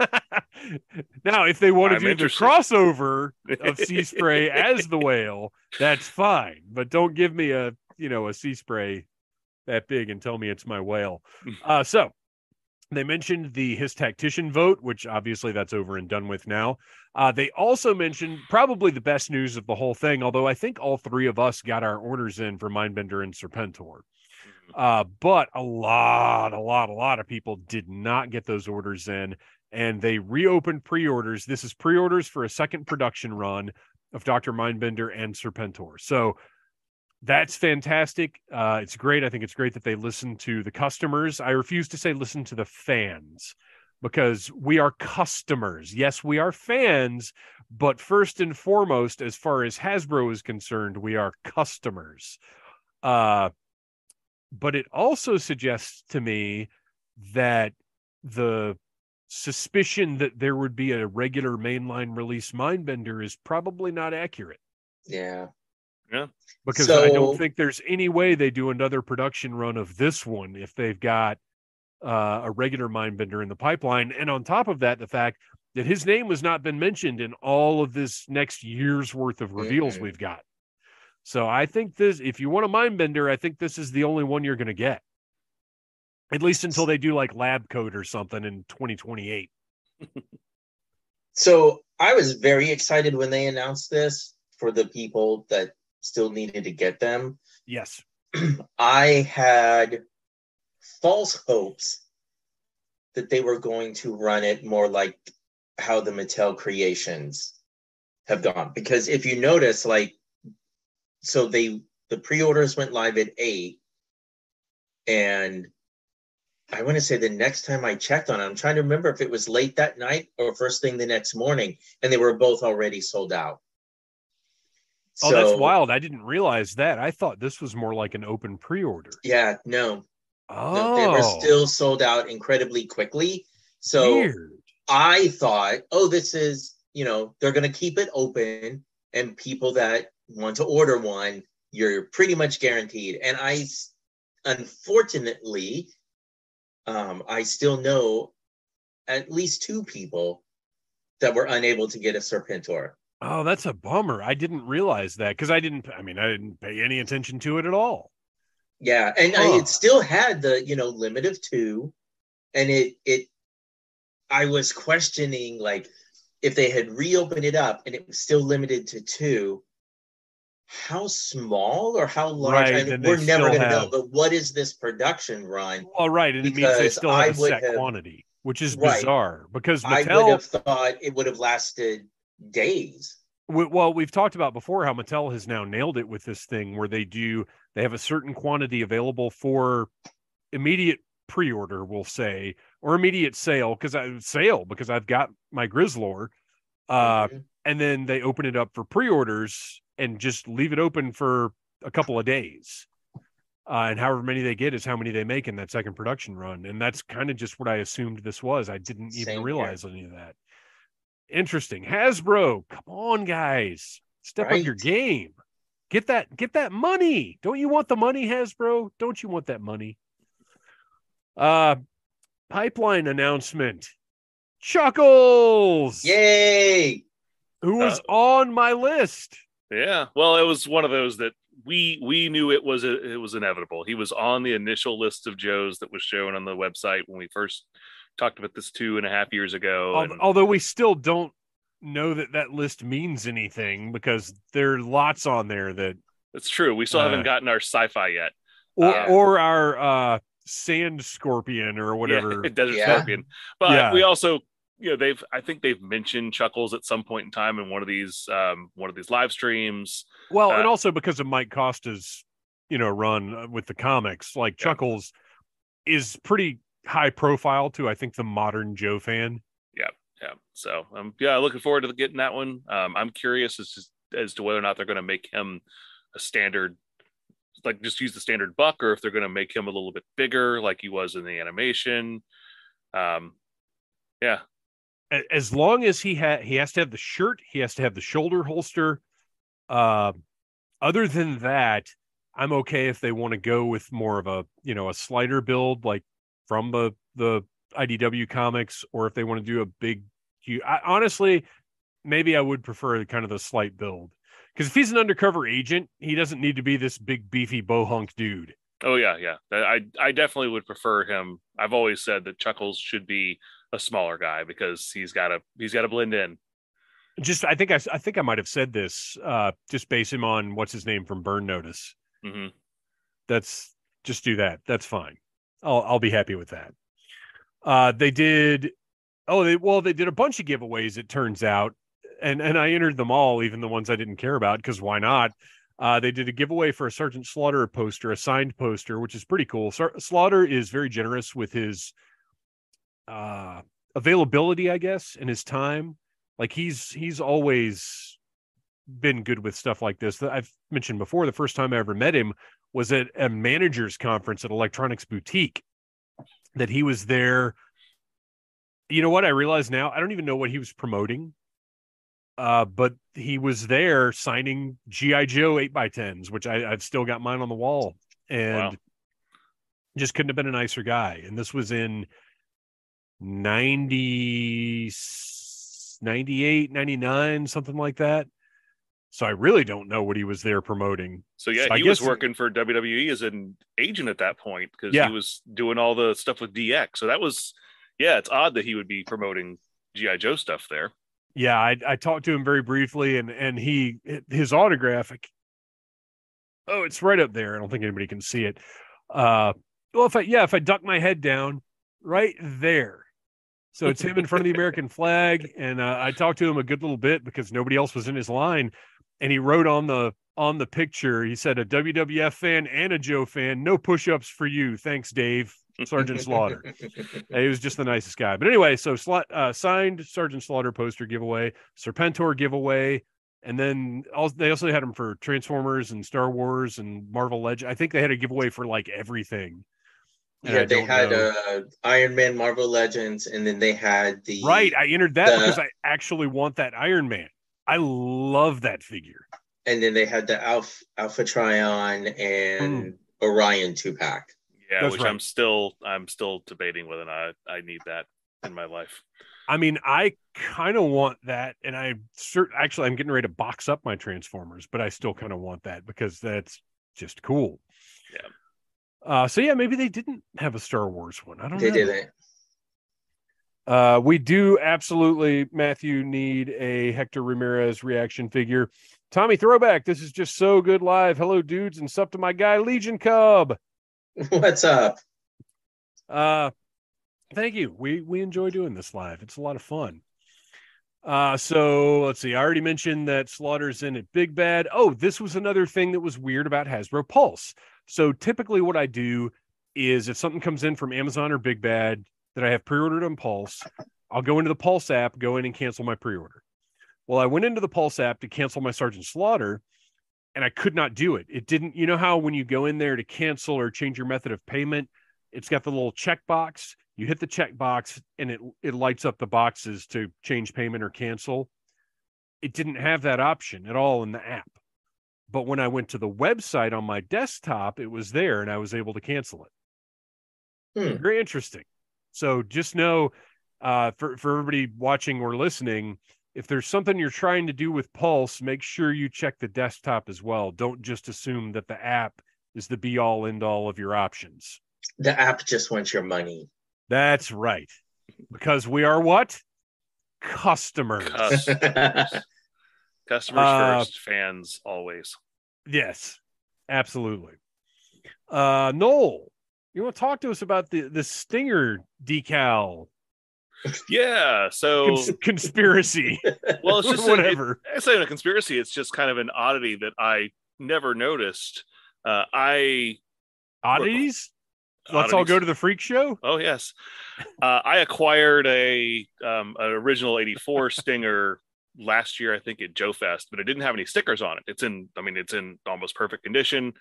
(laughs) now, if they want to I'm do interested. the crossover of sea (laughs) spray as the whale, that's fine. But don't give me a you know a sea spray that big and tell me it's my whale. Uh, so they mentioned the H.I.S.S tactician vote, which obviously that's over and done with now. Uh, they also mentioned probably the best news of the whole thing, although I think all three of us got our orders in for Mindbender and Serpentor. Uh, but a lot, a lot, a lot of people did not get those orders in, and they reopened pre-orders. This is pre-orders for a second production run of Doctor Mindbender and Serpentor. So that's fantastic. Uh, it's great. I think it's great that they listen to the customers. I refuse to say listen to the fans because we are customers. Yes, we are fans, but first and foremost, as far as Hasbro is concerned, we are customers. Uh, but it also suggests to me that the suspicion that there would be a regular mainline release Mindbender is probably not accurate yeah. Because I don't think there's any way they do another production run of this one if they've got uh, a regular Mindbender in the pipeline. And on top of that, the fact that his name has not been mentioned in all of this next year's worth of reveals we've got. So I think this, if you want a Mindbender, I think this is the only one you're going to get. At least until they do like lab code or something in 2028. (laughs) So I was very excited when they announced this for the people that still needed to get them. Yes. (clears throat) I had false hopes that they were going to run it more like how the Mattel creations have gone. Because if you notice, like, so they the pre-orders went live at eight, and I want to say the next time I checked on it, I'm trying to remember if it was late that night or first thing the next morning, and they were both already sold out. Oh, that's wild. I didn't realize that. I thought this was more like an open pre order. Yeah, no, Oh, No, they were still sold out incredibly quickly. So weird. I thought, oh, this is, you know, they're going to keep it open and people that want to order one, you're pretty much guaranteed. And I unfortunately, um, I still know at least two people that were unable to get a Serpentor. Oh, that's a bummer. I didn't realize that because I didn't. I mean, I didn't pay any attention to it at all. Yeah, and I, it still had the you know limit of two, and it it. I was questioning like if they had reopened it up and it was still limited to two. How small or how large? Right, I mean, we're never going to know. But what is this production run? Well, right, and it means they Because still have I a set have- quantity, which is Right. bizarre because I would have thought it would have lasted days. we- well, we've talked about before how Mattel has now nailed it with this thing where they do they have a certain quantity available for immediate pre-order, we'll say, or immediate sale because I sale because I've got my Grizzlor. Uh, Mhm. and then they open it up for pre-orders and just leave it open for a couple of days. Uh, and however many they get is how many they make in that second production run. And that's kind of just what I assumed this was. I didn't even Same here. realize any of that. Interesting. Hasbro, come on, guys. Step up your game. Get that, get that money. Don't you want the money, Hasbro? Don't you want that money? Uh pipeline announcement. Chuckles Yay! who was Uh, on my list. Yeah. Well, it was one of those that we we knew it was it was inevitable. He was on the initial list of Joes that was shown on the website when we first talked about this two and a half years ago. And- Although we still don't know that that list means anything because there are lots on there that, it's true. We still Uh, haven't gotten our sci-fi yet. or, Yeah. or our uh, sand scorpion or whatever. Yeah, (laughs) Desert Yeah. Scorpion. But Yeah. we also, you know, they've I think they've mentioned Chuckles at some point in time in one of these um one of these live streams. Well, and Uh, also because of Mike Costa's, you know, run uh, with the comics, like Yeah. Chuckles is pretty high profile to I think the modern Joe fan. Yeah. Yeah. So I'm um yeah, looking forward to getting that one. Um I'm curious as to, as to whether or not they're going to make him a standard, like just use the standard buck, or if they're going to make him a little bit bigger, like he was in the animation. Um, yeah, As long as he had, he has to have the shirt. He has to have the shoulder holster. Uh, other than that, I'm okay if they want to go with more of a you know a slider build like from the the IDW comics, or if they want to do a big. I, honestly, maybe I would prefer kind of the slight build because if he's an undercover agent, he doesn't need to be this big beefy bohunk dude. Oh yeah, yeah. I I definitely would prefer him. I've always said that Chuckles should be a smaller guy because he's got to he's got to blend in. Just I think I, I think I might have said this. Uh, just base him on what's his name from Burn Notice. hmm That's just do that. That's fine. I'll I'll be happy with that. Uh, they did. Oh, they well they did a bunch of giveaways. It turns out, and and I entered them all, even the ones I didn't care about, because why not? Uh, they did a giveaway for a Sergeant Slaughter poster, a signed poster, which is pretty cool. Sar- Slaughter is very generous with his uh, availability, I guess, and his time. Like he's he's always been good with stuff like this. I've mentioned before. The first time I ever met him was at a managers conference at Electronics Boutique. That he was there. You know what? I realize now. I don't even know what he was promoting. Uh, but he was there signing GI Joe eight by tens, which I, I've still got mine on the wall, and Wow. just couldn't have been a nicer guy. And this was in 90, 98, 99, something like that. So I really don't know what he was there promoting. So yeah, So I he was working for WWE as an agent at that point because Yeah. he was doing all the stuff with DX. So that was yeah, it's odd that he would be promoting GI Joe stuff there. Yeah, I, I talked to him very briefly, and and he his autograph. Oh, it's right up there. I don't think anybody can see it. Uh, well, if I yeah, if I duck my head down, right there. So it's him in front of the (laughs) American flag, and uh, I talked to him a good little bit because nobody else was in his line, and he wrote on the on the picture. He said, "A WWF fan and a Joe fan. No push-ups for you. Thanks, Dave." Sergeant (laughs) Slaughter. He was just the nicest guy. But anyway, so uh, signed Sergeant Slaughter poster giveaway, Serpentor giveaway, and then also, they also had them for Transformers and Star Wars and Marvel Legend. I think they had a giveaway for like everything. And yeah, they had uh, Iron Man, Marvel Legends, and then they had the right. I entered that the- because I actually want that Iron Man. I love that figure. and then they had the Alpha Alpha Trion and Hmm. Orion two pack. Yeah, That's which right. I'm still I'm still debating whether or not I need that in my life. I mean, I kind of want that, and I cert- actually I'm getting ready to box up my Transformers, but I still kind of want that because that's just cool. Yeah. Uh, so yeah, maybe they didn't have a Star Wars one. I don't They know. didn't. Uh, we do absolutely, Matthew, need a Hector Ramirez reaction figure. Tommy Throwback, this is just so good live. Hello, dudes, and sup to my guy Legion Cub. (laughs) What's up? Uh, thank you. We we enjoy doing this live. It's a lot of fun. Uh, so let's see. I already mentioned that Slaughter's in at Big Bad. Oh, this was another thing that was weird about Hasbro Pulse. So typically, what I do is if something comes in from Amazon or Big Bad that I have pre-ordered on Pulse, I'll go into the Pulse app, go in and cancel my pre-order. Well, I went into the Pulse app to cancel my Sergeant Slaughter, and I could not do it. It didn't. You know how when you go in there to cancel or change your method of payment, it's got the little checkbox. You hit the checkbox, and it it lights up the boxes to change payment or cancel. It didn't have that option at all in the app. But when I went to the website on my desktop, it was there and I was able to cancel it. Hmm. Very interesting. So just know uh, for, for everybody watching or listening, if there's something you're trying to do with Pulse, make sure you check the desktop as well. Don't just assume that the app is the be all end all of your options. The app just wants your money. That's right. Because we are what? Customers. Cus- (laughs) Customers Uh, first, fans always. yes, absolutely. Uh Noel, you want to talk to us about the the Stinger decal Yeah. So cons- conspiracy (laughs) well, it's just (laughs) whatever. it's not a conspiracy. It's just kind of an oddity that I never noticed. Uh, I Oddities? Let's all go to the freak show. Oh yes, uh, I acquired a um, an original '84 Stinger last year, I think at Joe Fest, but it didn't have any stickers on it. It's in, I mean, it's in almost perfect condition.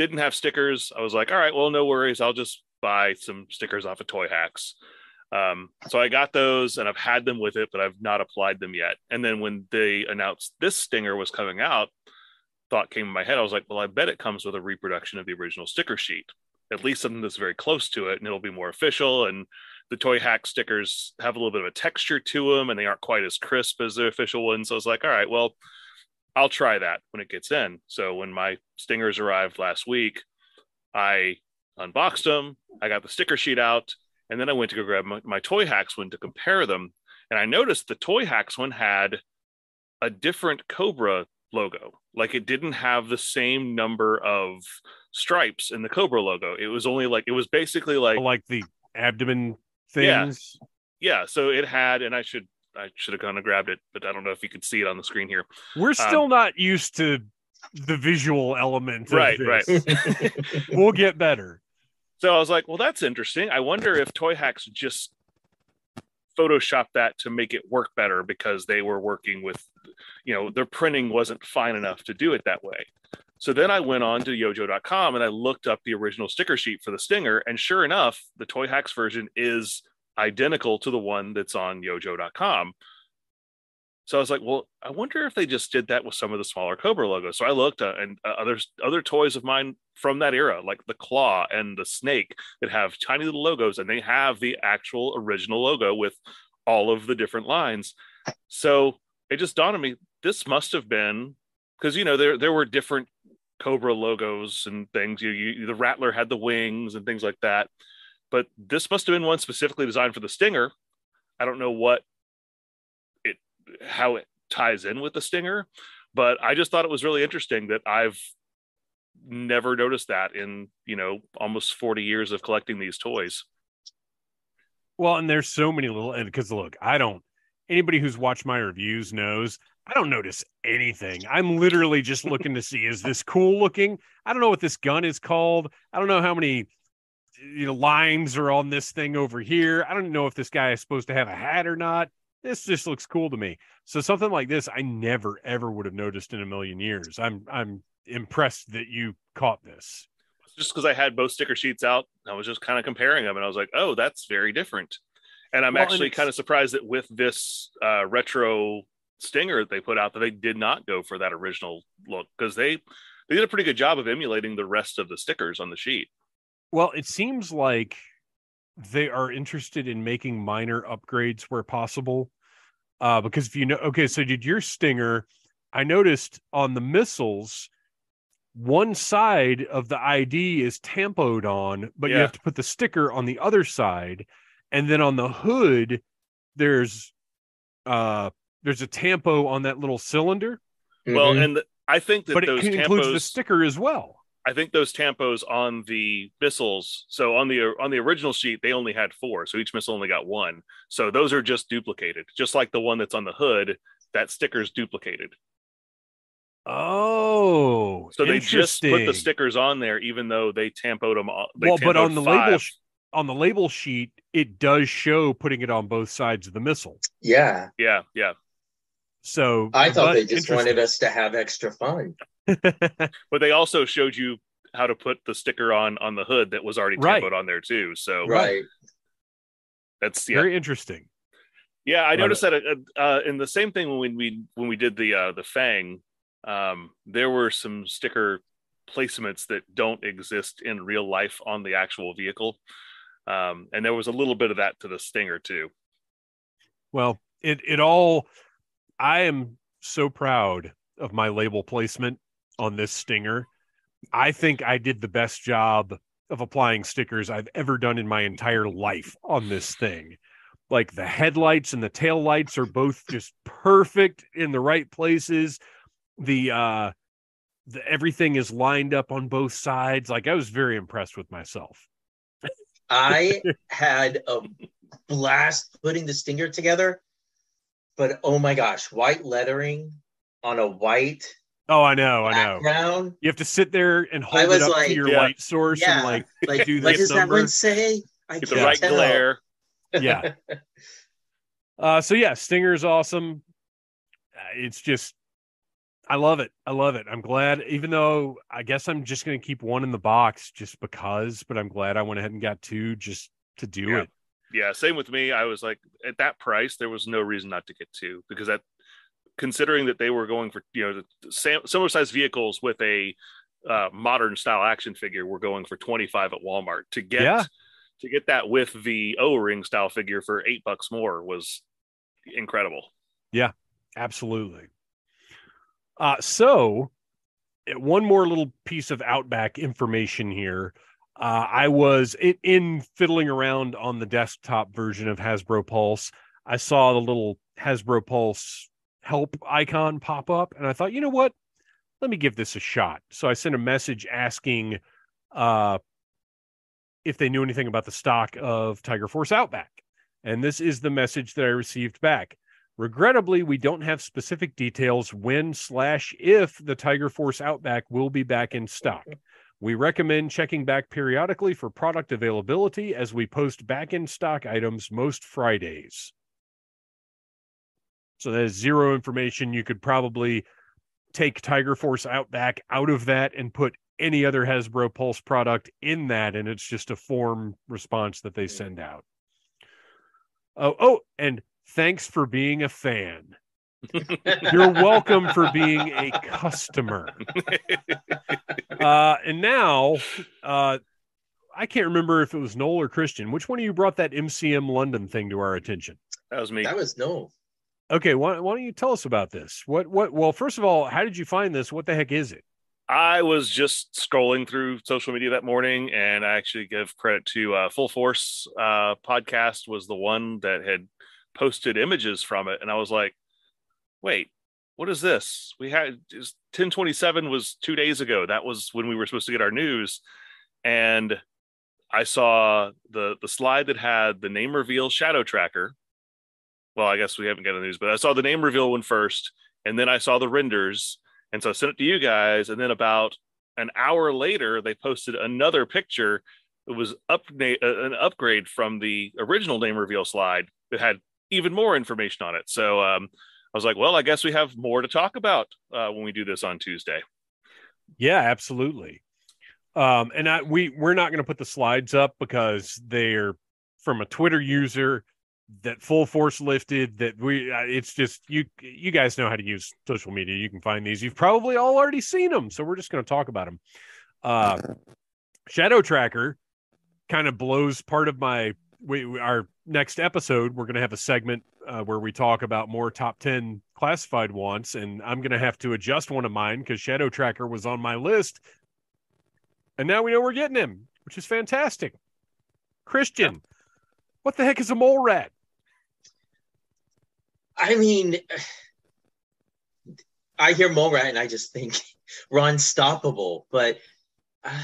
Didn't have stickers. I was like, all right, well, no worries. I'll just buy some stickers off of Toy Hax. Um, so I got those and I've had them with it, but I've not applied them yet. And then when they announced this stinger was coming out, thought came in my head. I was like, well, I bet it comes with a reproduction of the original sticker sheet, at least something that's very close to it, and it'll be more official. And the toy hax stickers have a little bit of a texture to them, and they aren't quite as crisp as the official ones. So I was like, all right, well, I'll try that when it gets in. So when my stingers arrived last week, I unboxed them. I got the sticker sheet out, and then I went to go grab my, my toy hax one to compare them. And I noticed the toy hax one had a different Cobra logo. Like it didn't have the same number of stripes in the Cobra logo. It was only like it was basically like like the abdomen things. Yeah. yeah. So it had, and I should I should have kind of grabbed it, but I don't know if you could see it on the screen here. We're still um, not used to the visual element. Right, right. (laughs) we'll get better. So I was like, well, that's interesting. I wonder if Toy Hax just Photoshop that to make it work better because they were working with, you know, their printing wasn't fine enough to do it that way. So then I went on to yojoe.com and I looked up the original sticker sheet for the Stinger. And sure enough, the Toy Hax version is identical to the one that's on yojoe.com. So I was like, well, I wonder if they just did that with some of the smaller Cobra logos. So I looked uh, and uh, other other toys of mine from that era, like the Claw and the Snake, that have tiny little logos, and they have the actual original logo with all of the different lines. So it just dawned on me this must have been because you know there there were different Cobra logos and things. You, you the Rattler had the wings and things like that, but this must have been one specifically designed for the Stinger. I don't know what it how it ties in with the stinger but i just thought it was really interesting that i've never noticed that in you know almost 40 years of collecting these toys. Well and there's so many little and because look i don't anybody who's watched my reviews knows i don't notice anything. I'm literally just looking to see is this cool looking? I don't know what this gun is called. I don't know how many you know lines are on this thing over here i don't know if this guy is supposed to have a hat or not this just looks cool to me. So something like this, I never ever would have noticed in a million years. I'm I'm impressed that you caught this. Just because I had both sticker sheets out, I was just kind of comparing them, and I was like, oh, that's very different. And I'm well, actually and kind of surprised that with this uh, retro stinger that they put out, that they did not go for that original look because they they did a pretty good job of emulating the rest of the stickers on the sheet. Well, it seems like they are interested in making minor upgrades where possible. Uh, because if you know, okay, so did your Stinger? I noticed on the missiles, one side of the ID is tampoed on, but yeah. you have to put the sticker on the other side, and then on the hood, there's uh there's a tampo on that little cylinder. Well, mm-hmm. and the, I think that but those it includes the sticker as well. I think those tampos on the missiles. So on the on the original sheet, they only had four, so each missile only got one. So those are just duplicated, just like the one that's on the hood. That sticker's duplicated. Oh, so they just put the stickers on there, even though they tampoed them. They well, but on the five. label on the label sheet, it does show putting it on both sides of the missile. Yeah, yeah, yeah. So I thought they just wanted us to have extra fun. (laughs) but they also showed you how to put the sticker on on the hood that was already right. on there too. So right, that's yeah. very interesting. Yeah, I noticed that. Uh, uh, in the same thing when we when we did the uh, the Fang, um, there were some sticker placements that don't exist in real life on the actual vehicle, um, and there was a little bit of that to the Stinger too. Well, it it all. I am so proud of my label placement on this stinger. I think I did the best job of applying stickers I've ever done in my entire life on this thing. Like the headlights and the tail lights are both just perfect in the right places. The uh the, everything is lined up on both sides. Like I was very impressed with myself. I (laughs) had a blast putting the stinger together, but oh my gosh, white lettering on a white Oh, I know, I know. You have to sit there and hold it up like, to your yeah. light source yeah. and like, (laughs) like do what does number. that one say? I Get the right tell. glare. (laughs) Yeah. uh, so yeah, Stinger is awesome. it's just I love it. I love it. I'm glad, even though I guess I'm just going to keep one in the box just because, but I'm glad I went ahead and got two just to do Yeah. it. Yeah, same with me. I was like, at that price, there was no reason not to get two because that, considering that they were going for you know the- the similar sized vehicles with a uh, modern style action figure, were going for twenty five at Walmart to get Yeah. to get that with the O ring style figure for eight bucks more was incredible. Yeah, absolutely. Uh, so, uh, one more little piece of Outback information here. Uh, I was in, in fiddling around on the desktop version of Hasbro Pulse. I saw the little Hasbro Pulse help icon pop up, and I thought, you know what? Let me give this a shot. So I sent a message asking uh, if they knew anything about the stock of Tiger Force Outback. And this is the message that I received back. Regrettably, we don't have specific details when slash if the Tiger Force Outback will be back in stock. We recommend checking back periodically for product availability as we post back in stock items most Fridays. So that is zero information. You could probably take Tiger Force Outback out of that and put any other Hasbro Pulse product in that, and it's just a form response that they send out. Oh, oh, and thanks for being a fan. (laughs) You're welcome for being a customer. (laughs) Uh, and now, uh, I can't remember if it was Noel or Christian. Which one of you brought that MCM London thing to our attention? That was me. That was no. Okay, why, why don't you tell us about this? What, what? Well, first of all, how did you find this? What the heck is it? I was just scrolling through social media that morning, and I actually give credit to uh, Full Force uh, podcast was the one that had posted images from it, and I was like, "Wait, what is this? We had ten twenty seven was two days ago. That was when we were supposed to get our news, and I saw the the slide that had the name reveal Shadow Tracker. Well, I guess we haven't got the news, but I saw the name reveal one first, and then I saw the renders." And so I sent it to you guys. And then about an hour later, they posted another picture. It was up, an upgrade from the original name reveal slide that had even more information on it. So um, I was like, well, I guess we have more to talk about uh, when we do this on Tuesday. Yeah, absolutely. Um, and I we we're not going to put the slides up because they're from a Twitter user that full force lifted that we uh, it's just you you guys know how to use social media. You can find these. You've probably all already seen them so we're just going to talk about them uh shadow tracker kind of blows part of my we, we- our next episode. We're going to have a segment uh, where we talk about more top 10 classified wants and i'm going to have to adjust one of mine because shadow tracker was on my list. And now we know we're getting him which is fantastic. Christian what the heck is a mole rat I mean, I hear mole rat and I just think (laughs) we're unstoppable. But uh,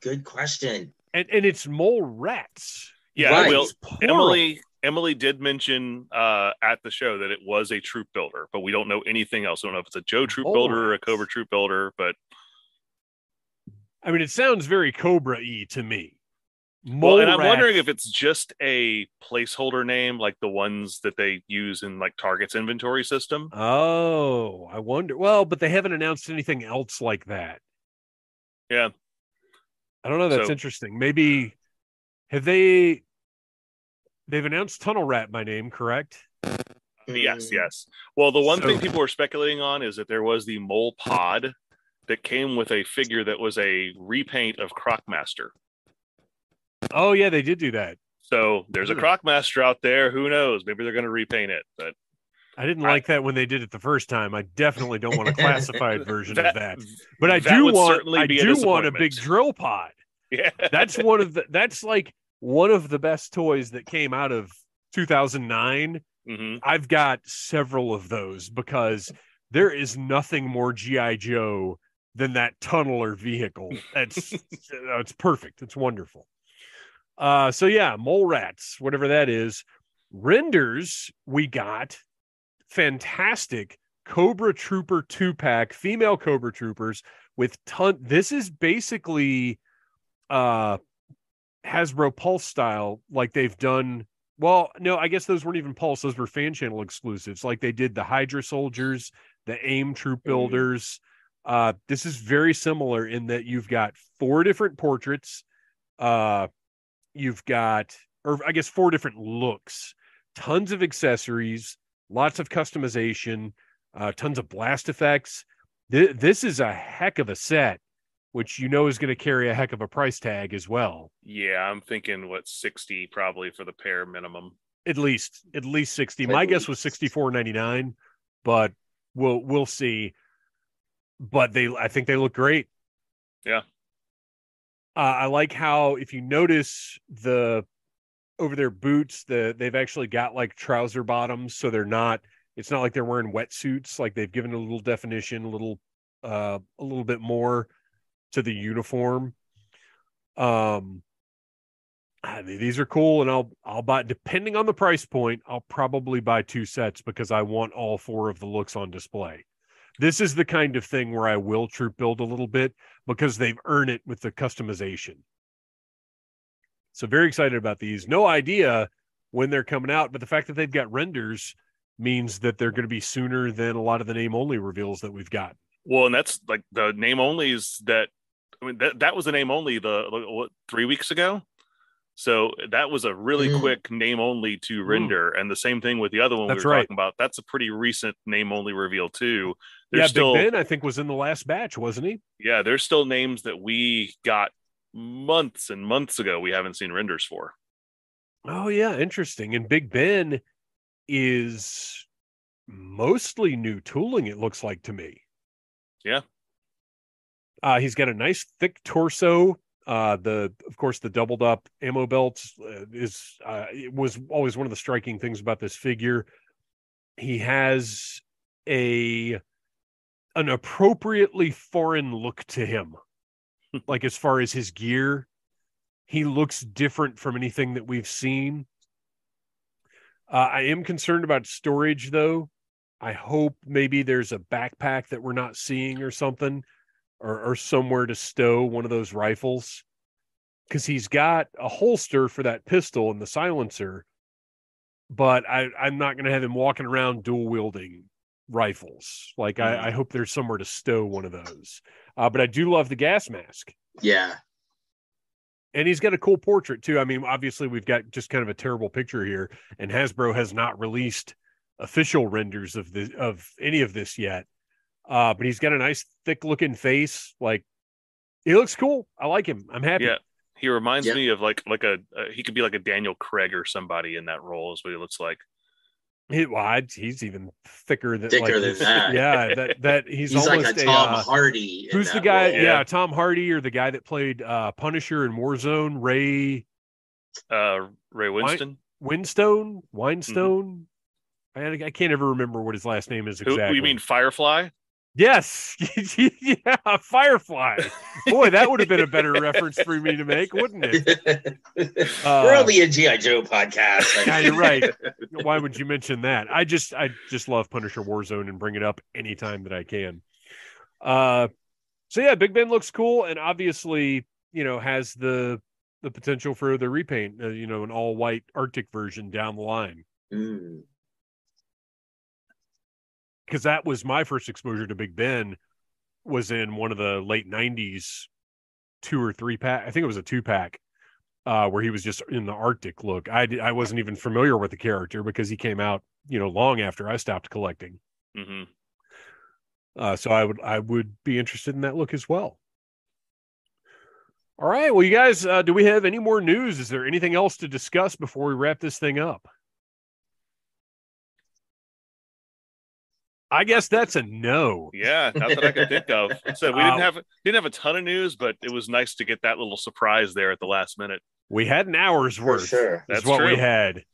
good question. and and it's mole rats. Yeah, Right. well, Emily Emily did mention uh, at the show that it was a troop builder, but we don't know anything else. We don't know if it's a Joe troop Oh, builder or a. Cobra troop builder, but I mean, it sounds very Cobra y to me. Well, Mole and I'm wondering if it's just a placeholder name, like the ones that they use in like Target's inventory system. Oh, I wonder. Well, but they haven't announced anything else like that. Yeah. I don't know. That's So- interesting. Maybe have they? They've announced Tunnel Rat by name, correct? Yes, yes. Well, the one So- thing people were speculating on is that there was the mole pod that came with a figure that was a repaint of Crocmaster. Oh yeah, they did do that. So there's a Hmm. Crocmaster out there. Who knows? Maybe they're going to repaint it. But I didn't I- like that when they did it the first time. I definitely don't want a classified (laughs) version that, of that. But I that do want. I do want a big drill pod. (laughs) Yeah, That's one of the. That's like one of the best toys that came out of 2009. hmm I've got several of those because there is nothing more GI Joe than that tunneler vehicle. That's (laughs) it's perfect. It's wonderful. Uh, so yeah, mole rats, whatever that is, renders. We got fantastic Cobra Trooper two pack, female Cobra Troopers with ton. This is basically uh Hasbro Pulse style, like they've done Well, no, I guess those weren't even Pulse. Those were fan channel exclusives. Like they did the Hydra Soldiers, the AIM Troop Mhm. Builders. Uh, this is very similar in that you've got four different portraits. Uh, you've got, or I guess four different looks, tons of accessories, lots of customization, uh, tons of blast effects. Th- this is a heck of a set, which you know is going to carry a heck of a price tag as well. Yeah, I'm thinking what 60 probably for the pair minimum. At least, at least sixty. At My guess was sixty four ninety nine, but we'll we'll see. But they, I think they look great. Yeah. Uh, I like how if you notice the over their boots, the they've actually got like trouser bottoms, so they're not. It's not like they're wearing wetsuits. Like they've given a little definition, a little, uh, a little bit more to the uniform. Um, I mean, these are cool, and I'll I'll buy depending on the price point. I'll probably buy two sets because I want all four of the looks on display. This is the kind of thing where I will troop build a little bit because they've earned it with the customization. So very excited about these. No idea when they're coming out, but the fact that they've got renders means that they're going to be sooner than a lot of the name only reveals that we've got. Well, and that's like the name onlys that I mean that that was a name only the what three weeks ago. So that was a really Mm. quick name only to Mm. render, and the same thing with the other one That's we were right. talking about. That's a pretty recent name only reveal too. There's yeah, still Big Ben I think was in the last batch, wasn't he? yeah, there's still names that we got months and months ago we haven't seen renders for. Oh yeah, interesting. And Big Ben is mostly new tooling. It looks like to me. Yeah. Uh, he's got a nice thick torso. Uh, the of course the doubled up ammo belts uh, is uh, it was always one of the striking things about this figure. He has a an appropriately foreign look to him, (laughs) like as far as his gear. He looks different from anything that we've seen. Uh, I am concerned about storage, though. I hope maybe there's a backpack that we're not seeing or something, or, or somewhere to stow one of those rifles. Because he's got a holster for that pistol and the silencer, but I, I'm not going to have him walking around dual wielding rifles. Like, I, I hope there's somewhere to stow one of those. Uh, but I do love the gas mask Yeah. and he's got a cool portrait too. I mean, obviously we've got just kind of a terrible picture here, and Hasbro has not released official renders of the of any of this yet. Uh, but he's got a nice thick looking face. Like he looks cool. I like him. I'm happy. Yeah. He reminds Yeah. me of like like a uh, he could be like a Daniel Craig or somebody in that role is what he looks like. He, well, I- he's even thicker than Thicker like than that. Yeah, that that (laughs) he's, He's, like almost a Tom uh, Hardy. who's the guy? role. Yeah. Yeah. Tom Hardy or the guy that played uh, Punisher in Warzone, Ray Uh Ray Winston. Winstone, Winestone. I, I can't ever remember what his last name is Who exactly. you mean Firefly? Yes, (laughs) yeah, Firefly. Boy, that would have been a better reference for me to make, wouldn't it? (laughs) Uh, We're only a GI Joe podcast. Yeah, you're right. (laughs) Why would you mention that? I just, I just love Punisher Warzone and bring it up anytime that I can. Uh, so yeah, Big Ben looks cool, and obviously, you know, has the the potential for the repaint. Uh, you know, an all white Arctic version down the line. Mm. Because that was my first exposure to Big Ben was in one of the late '90s two or three pack. I think it was a two pack uh, where he was just in the Arctic look. I I wasn't even familiar with the character because he came out you know long after I stopped collecting. hmm Uh, so I would I would be interested in that look as well. All right, well, you guys, uh, do we have any more news? Is there anything else to discuss before we wrap this thing up? I guess that's a no. Yeah, not that I could think of. (laughs) So we Uh, didn't have didn't have a ton of news, but it was nice to get that little surprise there at the last minute. We had an hour's For worth. sure. That's That's what we had.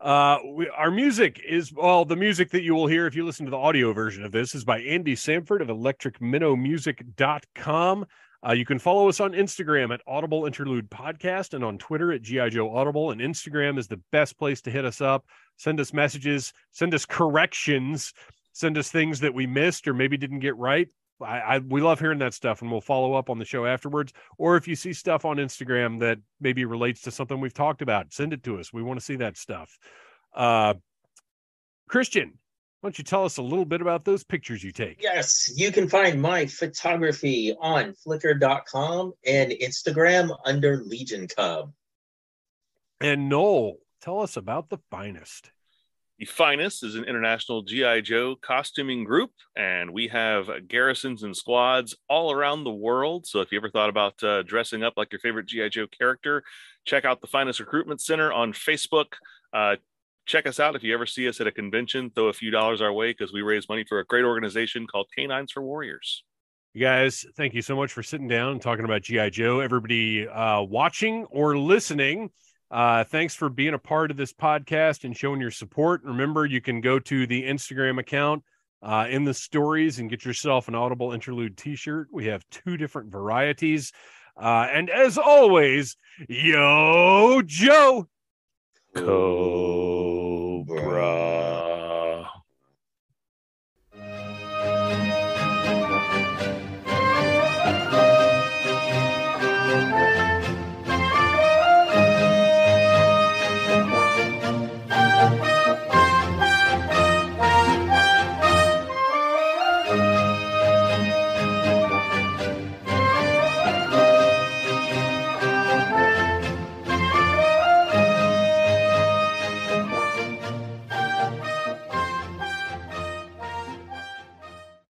Uh, we, our music is well, the music that you will hear if you listen to the audio version of this is by Andy Samford of electricminnowmusic.com. Uh, you can follow us on Instagram at Audible Interlude Podcast and on Twitter at GI Joe Audible. And Instagram is the best place to hit us up. Send us messages, send us corrections, send us things that we missed or maybe didn't get right. I, I we love hearing that stuff, and we'll follow up on the show afterwards. Or if you see stuff on Instagram that maybe relates to something we've talked about, send it to us. We want to see that stuff. Uh, Christian, why don't you tell us a little bit about those pictures you take? Yes, you can find my photography on flickr.com and Instagram under Legion Cub. And Noel, tell us about the finest. Finest is an international G.I. Joe costuming group, and we have garrisons and squads all around the world. So if you ever thought about uh, dressing up like your favorite G.I. Joe character, check out the Finest Recruitment Center on Facebook. Uh, check us out if you ever see us at a convention. Throw a few dollars our way because we raise money for a great organization called Canines for Warriors. You guys, thank you so much for sitting down and talking about G.I. Joe. Everybody uh, watching or listening, uh, thanks for being a part of this podcast and showing your support. Remember, you can go to the Instagram account uh, in the stories and get yourself an Audible Interlude t shirt. We have two different varieties. Uh, and as always, yo, Joe. Cobra.